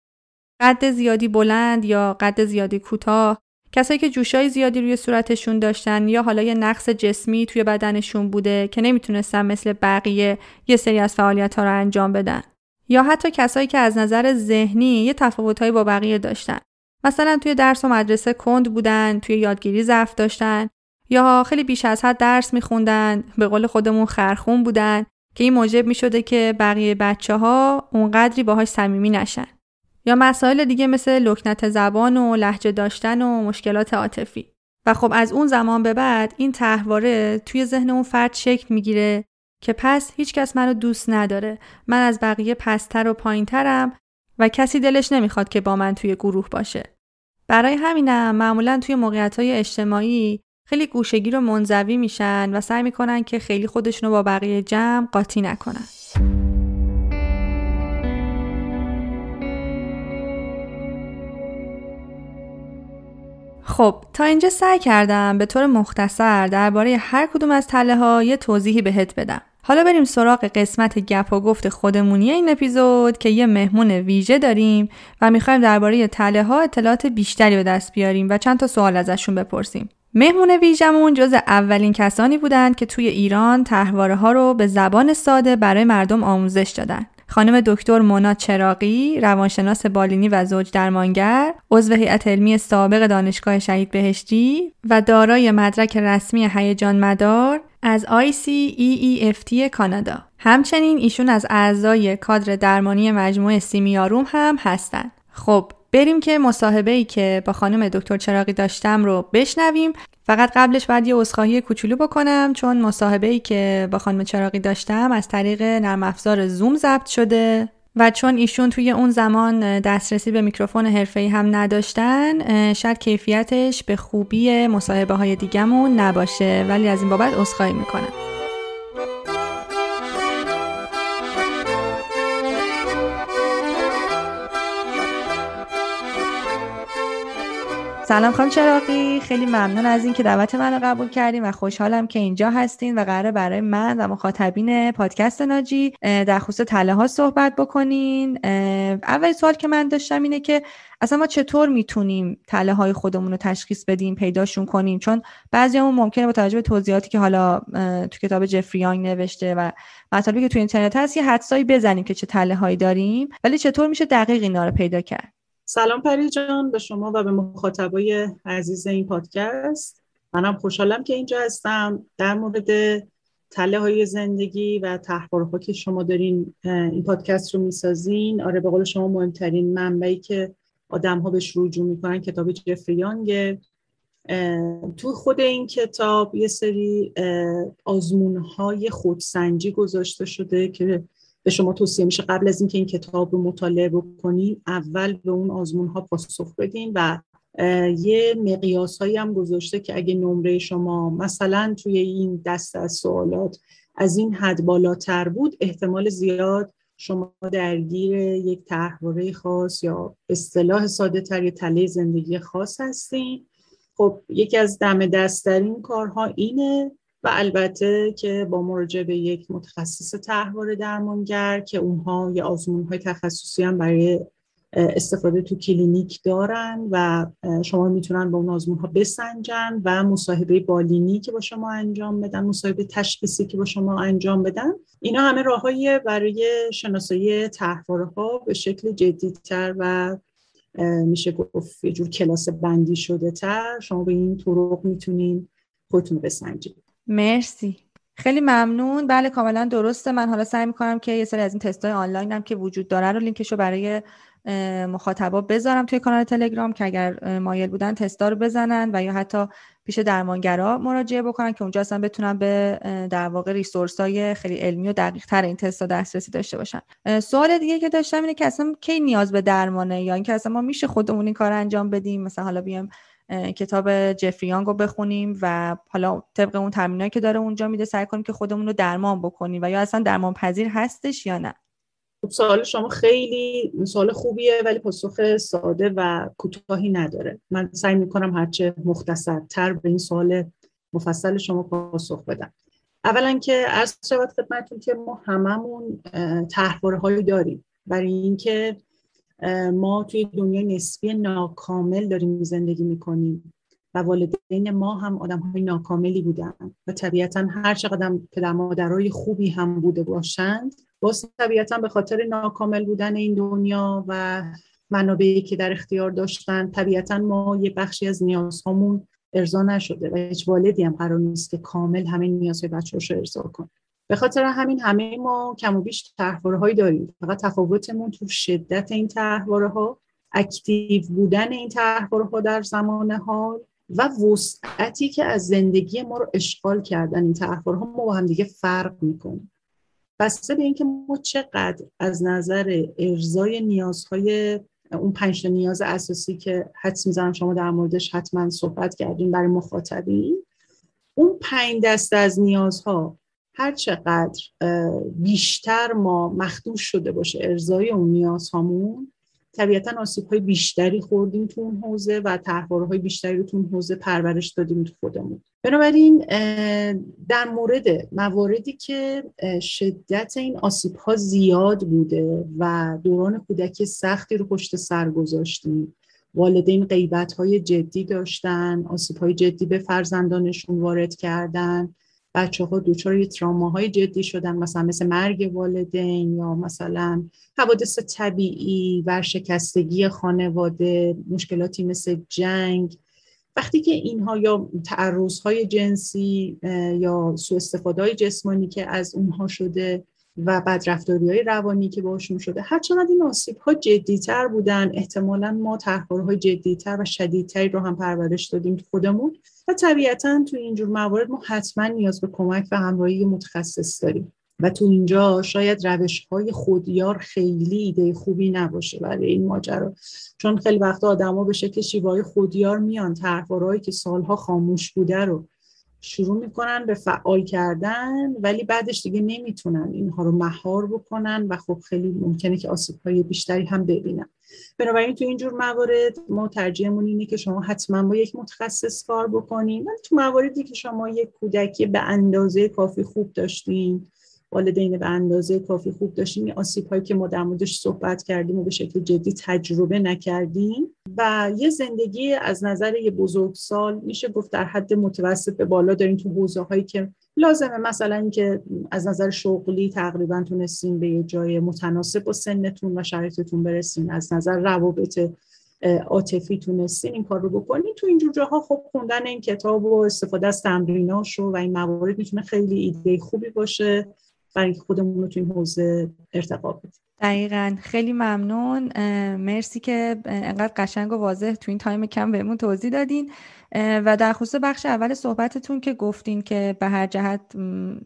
قد زیادی بلند یا قد زیادی کوتاه، کسایی که جوشای زیادی روی صورتشون داشتن یا حالا یه نقص جسمی توی بدنشون بوده که نمی‌تونستن مثل بقیه یه سری از فعالیت ها رو انجام بدن. یا حتی کسایی که از نظر ذهنی یه تفاوتهایی با بقیه داشتن. مثلا توی درس و مدرسه کند بودن، توی یادگیری ضعف داشتن یا خیلی بیش از حد درس میخوندن، به قول خودمون خرخون بودن که این موجب می‌شده که بقیه بچه ها اونقدری باهاش صمیمی نشن. یا مسائل دیگه مثل لکنت زبان و لحجه داشتن و مشکلات عاطفی. و خب از اون زمان به بعد این تحواره توی ذهن اون فرد شکل می‌گیره که پس هیچکس منو دوست نداره. من از بقیه پستر و پایینترم و کسی دلش نمی‌خواد که با من توی گروه باشه. برای همینم معمولا توی موقعیت های اجتماعی خیلی گوشگیر و منزوی میشن و سعی می‌کنن که خیلی خودشونو با بقیه جمع قاطی نکنن. خب تا اینجا سعی کردم به طور مختصر درباره هر کدوم از تله ها یه توضیحی بهت بدم. حالا بریم سراغ قسمت گپ و گفت خودمونی این اپیزود که یه مهمون ویژه داریم و می‌خوایم درباره تله ها اطلاعات بیشتری به دست بیاریم و چند تا سوال ازشون بپرسیم. مهمون ویژمون جز اولین کسانی بودند که توی ایران تحواره ها رو به زبان ساده برای مردم آموزش دادن. خانم دکتر مونا چراقی روانشناس بالینی و زوج درمانگر عضو هیئت علمی سابق دانشگاه شهید بهشتی و دارای مدرک رسمی هیجان مدار از ICEEFT کانادا. همچنین ایشون از اعضای کادر درمانی مجموعه سیمیاروم هم هستند خب بریم که مصاحبه ای که با خانم دکتر چراقی داشتم رو بشنویم. فقط قبلش باید یه عذرخواهی کوچولو بکنم چون مصاحبه ای که با خانم چراقی داشتم از طریق نرم افزار زوم ضبط شده و چون ایشون توی اون زمان دسترسی به میکروفون حرفه‌ای هم نداشتن شاید کیفیتش به خوبی مصاحبه های دیگمون نباشه. ولی از این بابت عذرخواهی می‌کنم. سلام خانم چراقی خیلی ممنون از اینکه دعوت منو قبول کردیم و خوشحالم که اینجا هستین و قراره برای من و مخاطبین پادکست ناجی در خصوص تله ها صحبت بکنین. اول سوال که من داشتم اینه که اصلا ما چطور می‌تونیم تله های خودمون رو تشخیص بدیم پیداشون کنیم؟ چون بعضیامون ممکنه با توجه به توضیحاتی که حالا تو کتاب جفریانگ نوشته و مطالبی که تو اینترنت هست یه حدسایی بزنیم که چه تله هایی داریم ولی چطور میشه دقیق اینا رو پیدا کرد؟ سلام پری جان به شما و به مخاطبای عزیز این پادکست. منم خوشحالم که اینجا هستم در مورد تله های زندگی و تحوارها که شما دارین این پادکست رو می‌سازین. آره به قول شما مهمترین منبعی که آدم ها بهش رجوع می‌کنن کتاب جفری تو خود این کتاب یه سری آزمون های خودسنجی گذاشته شده که به شما توصیه میشه قبل از اینکه این کتاب رو مطالعه بکنین اول به اون آزمون ها پاسخ بدین و یه مقیاس هایی هم گذاشته که اگه نمره شما مثلا توی این دست از سوالات از این حد بالاتر بود احتمال زیاد شما درگیر یک تحواره خاص یا اصطلاح ساده تر یه تله زندگی خاص هستین. خب یکی از دم دستترین کارها اینه و البته که با مراجعه به یک متخصص تحوار درمانگر که اونها یه آزمون های تخصصی هم برای استفاده تو کلینیک دارن و شما می‌تونن با اون آزمون ها بسنجن و مصاحبه بالینی که با شما انجام بدن مصاحبه تشخیصی که با شما انجام بدن. اینا همه راههایی برای شناسایی تحواره ها به شکل جدیدتر و میشه گفت یه جور کلاس بندی شده تر. شما به این طرق می‌تونین خودتون بسنجید. مرسی. خیلی ممنون. بله کاملا درسته. من حالا سعی می‌کنم که یه سری از این تست های آنلاین هم که وجود داره رو لینکش رو برای مخاطبا بذارم توی کانال تلگرام که اگر مایل بودن تستا رو بزنن و یا حتی پیش درمانگرا مراجعه بکنن که اونجا اصلا بتونن به در واقع ریسورس های خیلی علمی و دقیق تر این تستا دسترسی داشته باشن. سوال دیگه که داشتم اینه که اصلا کی نیاز به درمانه؟ یا اینکه اصلا ما میشه خودمون این کار انجام بدیم؟ مثلا حالا بیام کتاب جفریانگ رو بخونیم و حالا طبق اون تمرینایی که داره اونجا میده سعی کنیم که خودمون رو درمان بکنیم و یا اصلا درمان پذیر هستش یا نه. خب سوال شما خیلی سوال خوبیه ولی پاسخ ساده و کوتاهی نداره. من سعی می‌کنم هرچه مختصرتر به این سوال مفصل شما پاسخ بدم. اولا که عرض شود خدمتتون که ما هممون تحواره هایی داریم. برای اینکه ما توی دنیای نسبی ناکامل داریم زندگی می‌کنیم و والدین ما هم آدم های ناکاملی بودن و طبیعتا هر چقدر پدر مادرای خوبی هم بوده باشند باز طبیعتا به خاطر ناکامل بودن این دنیا و منابعی که در اختیار داشتن طبیعتا ما یه بخشی از نیازهامون ارضا نشده و هیچ والدی هم قرار نیست که کامل همه نیازهای بچه رو ارضا کنه. به خاطر همین همه ما کم و بیش هایی داریم. فقط تفاوتمون تو شدت این تحواره ها اکتیو بودن این تحواره ها در زمان حال و وسعتی که از زندگی ما رو اشغال کردن این تحواره ها ما با هم دیگه فرق می‌کنیم بسته به اینکه ما چقدر از نظر ارزای نیازهای اون پنج نیاز اساسی که حدس می‌زنم شما در موردش حتما صحبت کردیم برای مخاطبین اون پنج دسته از نیازها هر چقدر بیشتر ما مخدوش شده باشه ارزای اون نیازهامون طبیعتا آسیب های بیشتری خوردیم تو اون حوزه و تحواره های بیشتری رو تو اون حوزه پرورش دادیم تو خودمون. بنابراین در مورد مواردی که شدت این آسیب ها زیاد بوده و دوران کودکی سختی رو پشت سر گذاشتیم والدین غیبت های جدی داشتن آسیب های جدی به فرزندانشون وارد کردن بچه ها دچار یه تراماهای جدی شدن مثلا مثل مرگ والدین یا مثلا حوادث طبیعی ورشکستگی خانواده مشکلاتی مثل جنگ. وقتی که اینها یا تعرض های جنسی یا سوء استفاده های جسمانی که از اونها شده و بدرفتاری های روانی که باشون شده. هرچند این آسیب ها جدیتر بودن احتمالا ما تحقیل های جدیتر و شدیدتری رو هم پرورش دادیم تو خودمون. و طبیعتا تو اینجور موارد ما حتما نیاز به کمک و همراهی متخصص داریم. و تو اینجا شاید روش های خودیار خیلی ایده خوبی نباشه برای این ماجرا. چون خیلی وقت آدما به شکل شیوای خودیار میان طرحوارهایی که سالها خاموش بوده رو شروع می‌کنن به فعال کردن ولی بعدش دیگه نمی‌تونن اینها رو مهار بکنن و خب خیلی ممکنه که آسیب های بیشتری هم ببینن. بنابراین تو اینجور موارد ما ترجیحمون اینه که شما حتما با یک متخصص کار بکنین. ولی تو مواردی که شما یک کودکی به اندازه کافی خوب داشتین والدین به اندازه کافی خوب داشتیم. این آسیب هایی که ما در موردش صحبت کردیم و به شکل جدی تجربه نکردیم. و یه زندگی از نظر یه بزرگسال میشه گفت در حد متوسط به بالا داریم تو حوزه هایی که لازمه. مثلا اینکه از نظر شغلی تقریبا تونستین به یه جای متناسب با سنتون و شرایطتون برسین از نظر روابط عاطفی تونستین این کار رو بکنین. تو اینجور جاها خب خوندن این کتاب و استفاده از تمریناشو و این موارد می‌تونه خیلی ایده خوبی باشه. برای اینکه خودمون رو تو این حوزه ارتقا بدیم. دقیقا. خیلی ممنون. مرسی که انقدر قشنگ و واضح تو این تایم کم بهمون توضیح دادین. و در خصوص بخش اول صحبتتون که گفتین که به هر جهت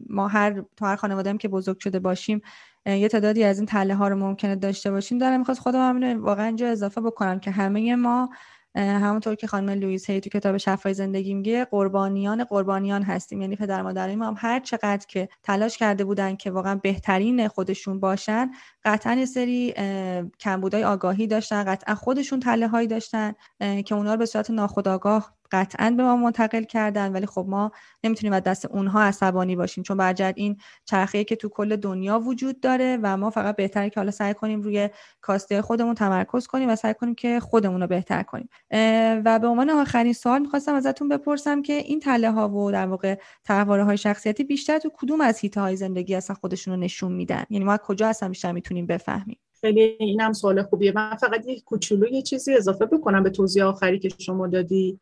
ما هر تو هر خانواده که بزرگ شده باشیم یه تعدادی از این تله ها رو ممکنه داشته باشیم. دارم می‌خواست خودم هم واقعا اینجا اضافه بکنم که همه ما همونطور که خانم لوئیس هی تو کتاب شفای زندگی میگه قربانیان قربانیان هستیم. یعنی پدر مادرای ما هم هر چقدر که تلاش کرده بودن که واقعا بهترین خودشون باشن قطعا یه سری کمبودای آگاهی داشتن قطعا خودشون تله هایی داشتن که اونا رو به صورت ناخودآگاه قطعا به ما منتقل کردن ولی خب ما نمی‌تونیم از دست اونها عصبانی باشیم. چون برجرد این چرخه که تو کل دنیا وجود داره و ما فقط بهتره که حالا سعی کنیم روی کاسته خودمون تمرکز کنیم و سعی کنیم که خودمون رو بهتر کنیم. و به عنوان آخرین سوال می‌خواستم ازتون بپرسم که این تله ها و در واقع تحواره های شخصیتی بیشتر تو کدوم از هیته های زندگی اصلا خودشون رو نشون میدن؟ یعنی ما کجا اصلا بیشتر می‌تونیم بفهمیم؟ خیلی اینم سوال خوبیه. من فقط یک کوچولو یه چیزی اضافه بکنم به توضیح آخری که شما دادی.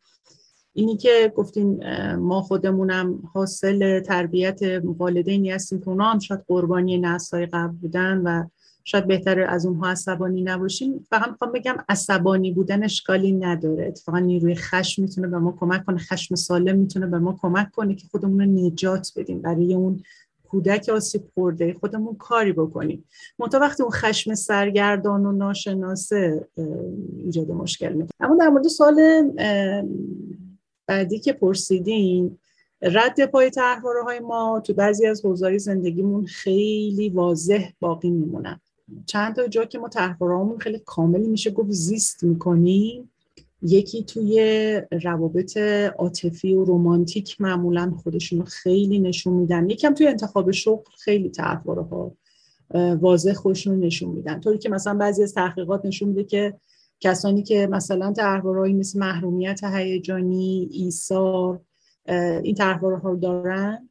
اینی که گفتیم ما خودمونم حاصل تربیت والدینی هستیم که اونا هم شاید قربانی نسای قبل بودن و شاید بهتر از اونها عصبانی نباشیم. فقط می‌خوام بگم عصبانی بودن اشکالی نداره. اتفاقا نیروی خشم می‌تونه به ما کمک کنه خشم سالم می‌تونه به ما کمک کنه که خودمون رو نجات بدیم برای اون کودک آسیب خورده. خودمون کاری بکنیم. منتها وقتی اون خشم سرگردان و ناشناسه ایجاد مشکل می‌کنه. اما در مورد سال بعدی که پرسیدین رد پای تحواره های ما تو بعضی از حوزه‌های زندگیمون خیلی واضح باقی میمونن چند تا جا که ما تحوارهامون خیلی کاملی میشه گفت زیست می‌کنیم. یکی توی روابط عاطفی و رومانتیک معمولا خودشون خیلی نشون میدن. یکم توی انتخاب شغل خیلی تحواره ها واضح خودشون نشون میدن. طوری که مثلا بعضی از تحقیقات نشون میده که کسانی که مثلا تحوارهایی مثل محرومیت هیجانی ایثار این تحواره ها رو دارن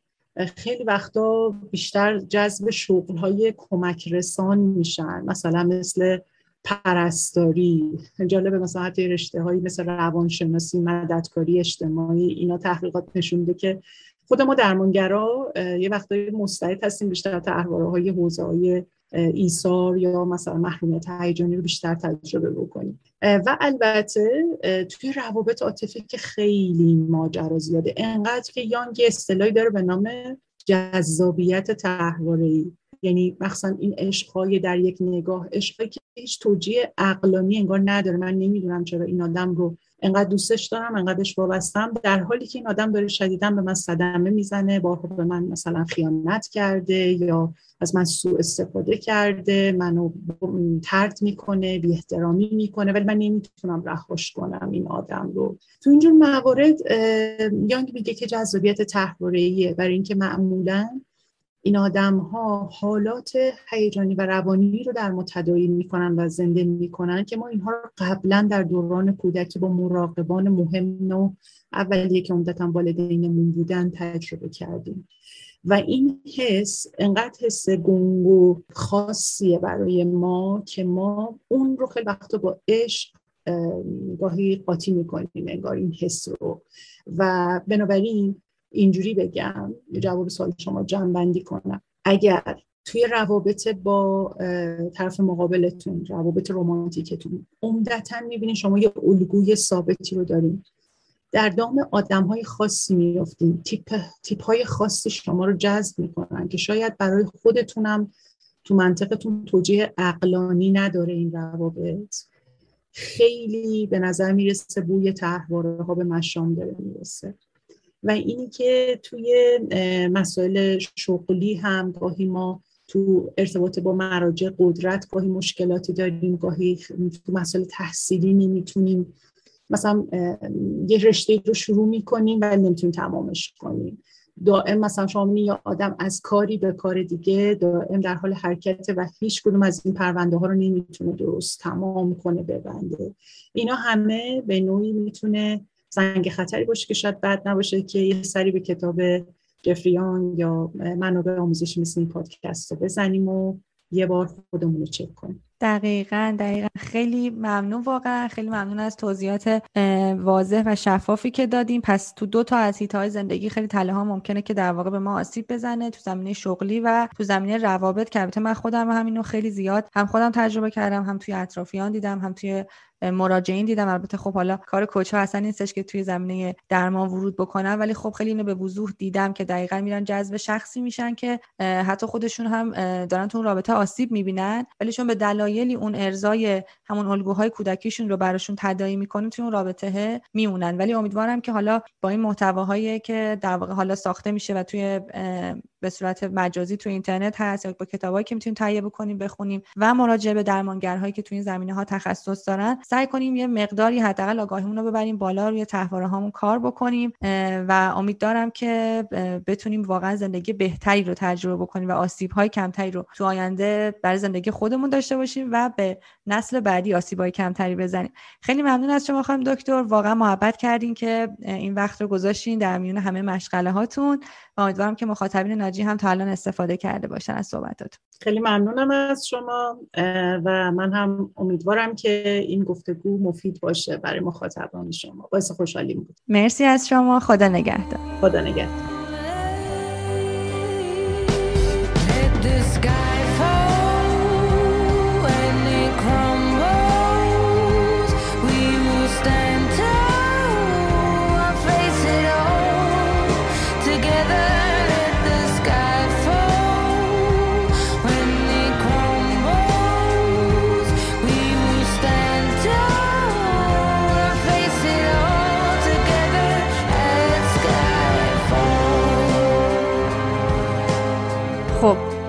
خیلی وقتا بیشتر جذب شغل های کمک رسان میشن. مثلا مثل پرستاری جالبه مثلا حتی رشته هایی مثل روانشناسی مددکاری اجتماعی اینا تحقیقات نشونده که خود ما درمانگرا یه وقتایی مستعد هستیم بیشتر تحواره های حوزه های ایثار یا مثلا محرومیت هیجانی رو بیشتر تجربه بکنیم. و البته توی روابط عاطفی که خیلی ماجرا زیاده انقدر که یانگ اصطلاحی داره به نام جذابیت تحواره یعنی مثلا این عشقهای در یک نگاه عشقی که هیچ توجیه عقلانی انگار نداره. من نمی‌دونم چرا این آدم رو انقدر دوستش دارم انقدرش وابستم. در حالی که این آدم داره شدیدا به من صدمه می‌زنه بارها به من مثلا خیانت کرده یا از من سوء استفاده کرده منو ترد می‌کنه بی احترامی می‌کنه ولی من نمی‌تونم رهاش کنم این آدم رو. تو اینجور موارد یانگ میگه که جذابیت تحواره برای اینکه معمولا این آدم ها حالات هیجانی و روانی رو در ما تداعی می‌کنن و زنده می‌کنن که ما اینها رو قبلا در دوران کودکی با مراقبان مهم و اولیه که عمدتا والدینمون بودن تجربه کردیم. و این حس انقدر حس گنگ خاصیه برای ما که ما اون رو خیلی وقتا با عشق گاهی قاطی می‌کنیم انگار این حس رو. و بنابراین اینجوری بگم جواب سوال شما جنبندی کنم. اگر توی روابط با طرف مقابلتون روابط رومانتیکتون عمدتا می‌بینید شما یه الگوی ثابتی رو داریم در دام آدم های خاصی میفتیم تیپ, تیپ های خاصی شما رو جذب می‌کنن که شاید برای خودتونم تو منطقتون توجیه اقلانی نداره این روابط. خیلی به نظر می‌رسه بوی تحواره ها به مشام داره می‌رسه. و اینی که توی مسائل شغلی هم گاهی ما تو ارتباط با مراجع قدرت گاهی مشکلاتی داریم گاهی تو مسائل تحصیلی نمی‌تونیم. مثلا یه رشته رو شروع می‌کنیم ولی نمی‌تونیم تمامش کنیم. دائم مثلا شما یا آدم از کاری به کار دیگه دائم در حال حرکت و هیچ کدوم از این پرونده ها رو نمی‌تونه درست تمام کنه ببنده. اینا همه به نوعی می‌تونه زنگ خطری باشه که شاید بد نباشه که یه سری به کتاب جفریان یا منابع آموزشی مثل این پادکست رو بزنیم و یه بار خودمون رو چک کنیم. دقیقا دقیقا. خیلی ممنون واقعا. خیلی ممنون از توضیحات واضح و شفافی که دادیم. پس تو دو تا از های زندگی خیلی تله ها ممکنه که در واقع به ما آسیب بزنه. تو زمینه شغلی و تو زمینه روابط که البته من خودم همینو خیلی زیاد هم خودم تجربه کردم هم توی اطرافیان دیدم هم توی مراجعین دیدم. البته خب حالا کار کوچ ها اصلا نیستش که توی زمینه درمان ورود بکنن ولی خب خیلی اینو به وضوح دیدم که دقیقا میرن جذب شخصی میشن که حتی خودشون هم دارن تو رابطه آسیب می‌بینن ولی چون به دلایلی اون ارزای همون الگوهای کودکیشون رو براشون تداعی می‌کنه توی اون رابطه میمونن. ولی امیدوارم که حالا با این محتواهایی که در واقع حالا ساخته میشه و توی به صورت مجازی توی اینترنت هست یا با کتابایی که می‌تونیم تهیه بکنیم بخونیم و مراجعه به درمانگرهایی که توی این زمینه ها تخصص دارن سعی کنیم یه مقداری حداقل آگاهیمون رو ببریم بالا روی تحواره هامون کار بکنیم و امید دارم که بتونیم واقعا زندگی بهتری رو تجربه بکنیم و آسیب های کمتری رو تو آینده برای زندگی خودمون داشته باشیم و به نسل بعدی آسیب های کمتری بزنیم. خیلی ممنون از شما خانم دکتر. واقعا محبت کردین که این وقت رو گذاشتین در میون همه مشغله هاتون و امیدوارم که مخاطبین ناجی هم تا الان استفاده کرده باشن از صحبتات خیلی ممنونم از شما و من هم امیدوارم که این گفت گفتگو مفید باشه برای مخاطبان شما. باعث خوشحالی بود. مرسی از شما. خدا نگهدار. خدا نگهدار.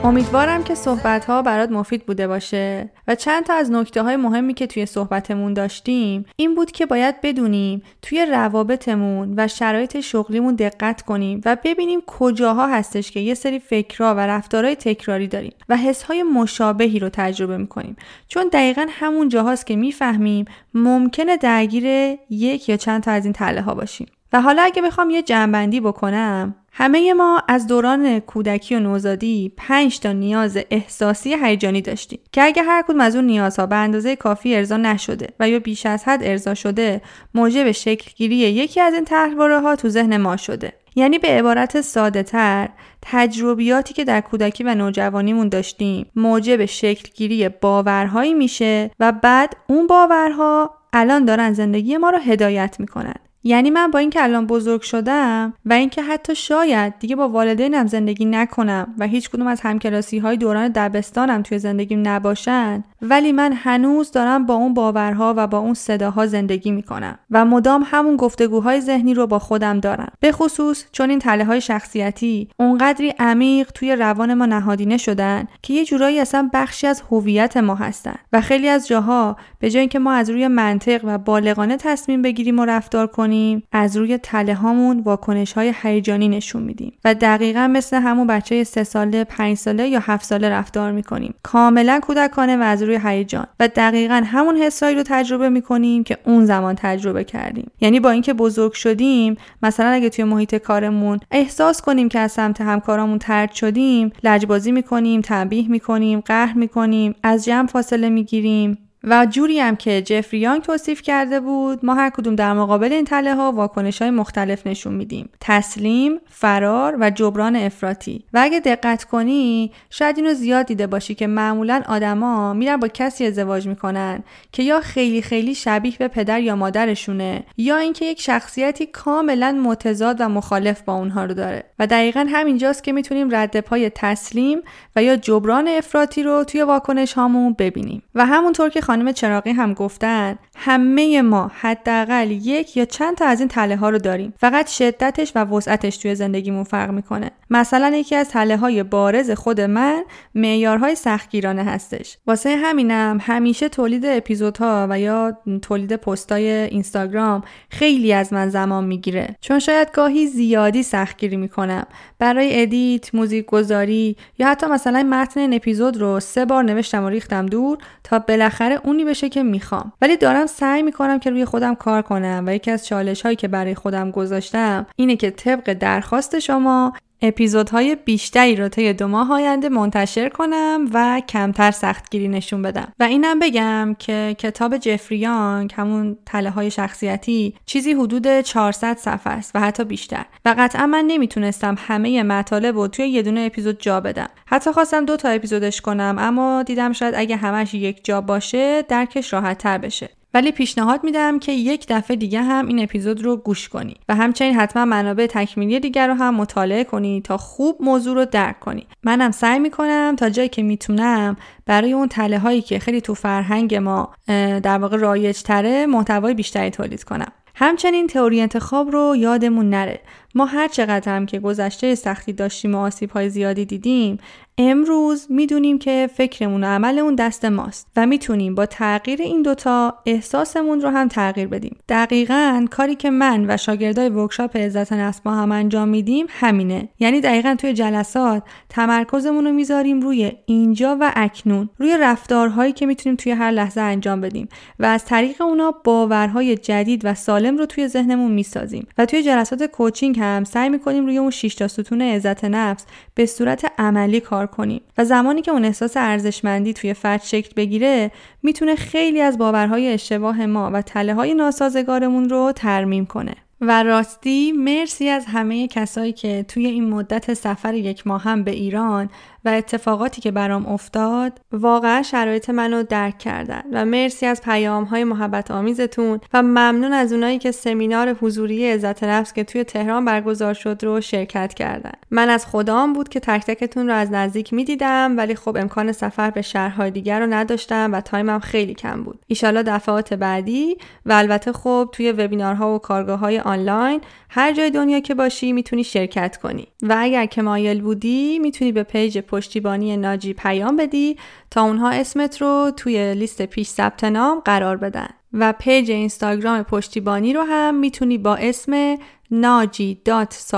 امیدوارم که صحبت ها برات مفید بوده باشه. و چند تا از نکته های مهمی که توی صحبتمون داشتیم این بود که باید بدونیم توی روابطمون و شرایط شغلیمون دقت کنیم و ببینیم کجاها هستش که یه سری فکرها و رفتارهای تکراری داریم و های مشابهی رو تجربه می‌کنیم. چون دقیقا همون جاهاست که می‌فهمیم ممکنه درگیر یک یا چند تا از این تله ها باشیم. و حالا اگه بخوام یه جنبندی بکنم همه ما از دوران کودکی و نوزادی پنج تا نیاز احساسی هیجانی داشتیم که اگه هر کدوم از اون نیازها به اندازه کافی ارضا نشده و یا بیش از حد ارضا شده موجب شکلگیری یکی از این تحواره ها تو ذهن ما شده. یعنی به عبارت ساده تر تجربیاتی که در کودکی و نوجوانیمون داشتیم موجب شکلگیری باورهایی میشه و بعد اون باورها الان دارن زندگی ما رو هدایت می‌کنن. یعنی من با اینکه الان بزرگ شدم و اینکه حتی شاید دیگه با والدینم زندگی نکنم و هیچ کدوم از همکلاسی های دوران دبستانم توی زندگیم نباشن ولی من هنوز دارم با اون باورها و با اون صداها زندگی می‌کنم و مدام همون گفتگوهای ذهنی رو با خودم دارم. به خصوص چون این تله های شخصیتی اونقدری عمیق توی روان ما نهادینه شدن که یه جورایی اصلا بخشی از هویت ما هستن و خیلی از جاها به جای اینکه ما از روی منطق و بالغانه تصمیم بگیریم و رفتار کنیم از روی تله هامون واکنش های هیجانی نشون میدیم و دقیقا مثل همون بچه سه ساله پنج ساله یا هفت ساله رفتار می‌کنیم. کاملا کودکانه و از روی هیجان و دقیقا همون حسایی رو تجربه می‌کنیم که اون زمان تجربه کردیم. یعنی با اینکه بزرگ شدیم مثلا اگه توی محیط کارمون احساس کنیم که از سمت همکارامون ترد شدیم لجبازی می‌کنیم تنبیه می‌کنیم قهر می‌کنیم از جمع فاصله می‌گیریم. و جوری هم که جفری یانگ توصیف کرده بود ما هر کدوم در مقابل این تله ها واکنش های مختلف نشون میدیم. تسلیم فرار و جبران افراطی. و اگه دقت کنی شاید اینو زیاد دیده باشی که معمولا آدما میرن با کسی ازدواج می‌کنن که یا خیلی خیلی شبیه به پدر یا مادرشونه یا اینکه یک شخصیتی کاملا متضاد و مخالف با اونها رو داره. و دقیقا همینجاست که می‌تونیم رد پای تسلیم و یا جبران افراطی رو توی واکنش هامون ببینیم. و همونطور که خانم چراقی هم گفتن همه ما حداقل یک یا چند تا از این تله ها رو داریم. فقط شدتش و وسعتش توی زندگیمون فرق می‌کنه. مثلا یکی از تله های بارز خود من معیارهای سختگیرانه هستش. واسه همینم همیشه تولید اپیزودها و یا تولید پستای اینستاگرام خیلی از من زمان می‌گیره. چون شاید گاهی زیادی سختگیری می‌کنم. برای edit موزیک گذاری یا حتی مثلا متن این اپیزود رو سه بار نوشتم و ریختم دور تا بالاخره اونی بشه که می‌خوام. ولی دارم سعی می‌کنم که روی خودم کار کنم و یکی از چالش هایی که برای خودم گذاشتم اینه که طبق درخواست شما اپیزودهای بیشتری رو طی دو ماه آینده منتشر کنم و کمتر سختگیری نشون بدم. و اینم بگم که کتاب جفری یانگ همون تله های شخصیتی چیزی حدود 400 صفحه است و حتی بیشتر. و قطعا من نمی‌تونستم همه مطالب رو توی یه دونه اپیزود جا بدم. حتی خواستم دو تا اپیزودش کنم اما دیدم شاید اگه همش یک جا باشه درکش راحت تر بشه. ولی پیشنهاد میدم که یک دفعه دیگه هم این اپیزود رو گوش کنی و همچنین حتما منابع تکمیلی دیگر رو هم مطالعه کنی تا خوب موضوع رو درک کنی. منم سعی می‌کنم تا جایی که می‌تونم برای اون تله هایی که خیلی تو فرهنگ ما در واقع رایج تره محتوای بیشتری تولید کنم. همچنین تئوری انتخاب رو یادمون نره. ما هر چقدر هم که گذشته سختی داشتیم و آسیب های زیادی دیدیم امروز می‌دونیم که فکرمون و عملمون دست ماست و می‌تونیم با تغییر این دوتا احساسمون رو هم تغییر بدیم. دقیقا کاری که من و شاگردای ورکشاپ عزت نفس ما هم انجام میدیم همینه. یعنی دقیقا توی جلسات تمرکزمون رو می‌ذاریم روی اینجا و اکنون روی رفتارهایی که می‌تونیم توی هر لحظه انجام بدیم و از طریق اونا باورهای جدید و سالم رو توی ذهنمون می‌سازیم و توی جلسات کوچینگ هم سعی می‌کنیم روی اون 6 تا ستون عزت نفس به صورت عملی کار کنیم و زمانی که اون احساس ارزشمندی توی فرد شکل بگیره می‌تونه خیلی از باورهای اشتباه ما و تله های ناسازگارمون رو ترمیم کنه. و راستی مرسی از همه کسایی که توی این مدت سفر یک ماه هم به ایران و اتفاقاتی که برام افتاد واقعا شرایط منو درک کردن و مرسی از پیام های محبت آمیزتون و ممنون از اونایی که سمینار حضوری عزت نفس که توی تهران برگزار شد رو شرکت کردن. من از خدام بود که تک تکتون رو از نزدیک می‌دیدم ولی خب امکان سفر به شهرهای دیگر رو نداشتم و time م خیلی کم بود. ایشالا دفعات بعدی و البته خب توی وبینارها و کارگاه های آنلاین هر جای دنیا که باشی می‌تونی شرکت کنی. و اگر که مایل بودی می‌تونی به page پشتیبانی ناجی پیام بدی تا اونها اسمت رو توی لیست پیش ثبت نام قرار بدن. و page اینستاگرام پشتیبانی رو هم می‌تونی با اسم ناجی dot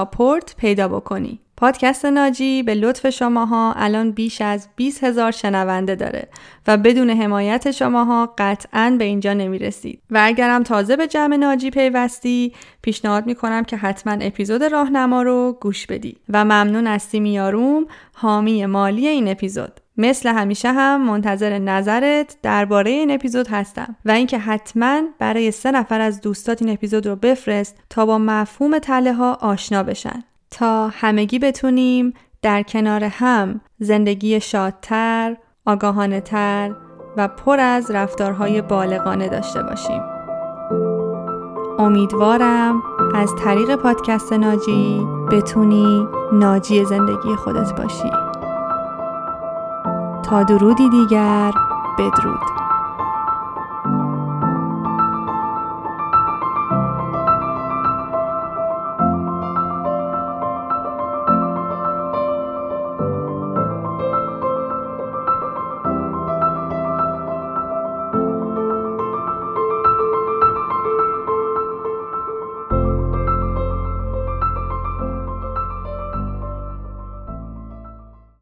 پیدا بکنی. پادکست ناجی به لطف شماها الان بیش از 20 هزار شنونده داره و بدون حمایت شماها قطعا به اینجا نمی رسید. و اگرم تازه به جمع ناجی پیوستی پیشنهاد می کنم که حتما اپیزود راهنما رو گوش بدی و ممنون از سیمیاروم حامی مالی این اپیزود. مثل همیشه هم منتظر نظرت درباره این اپیزود هستم و اینکه حتما برای سه نفر از دوستات این اپیزود رو بفرست تا با مفهوم تله ها آشنا بشن. تا همگی بتونیم در کنار هم زندگی شادتر، آگاهانه تر و پر از رفتارهای بالغانه داشته باشیم. امیدوارم از طریق پادکست ناجی بتونی ناجی زندگی خودت باشی. تا درودی دیگر بدرود.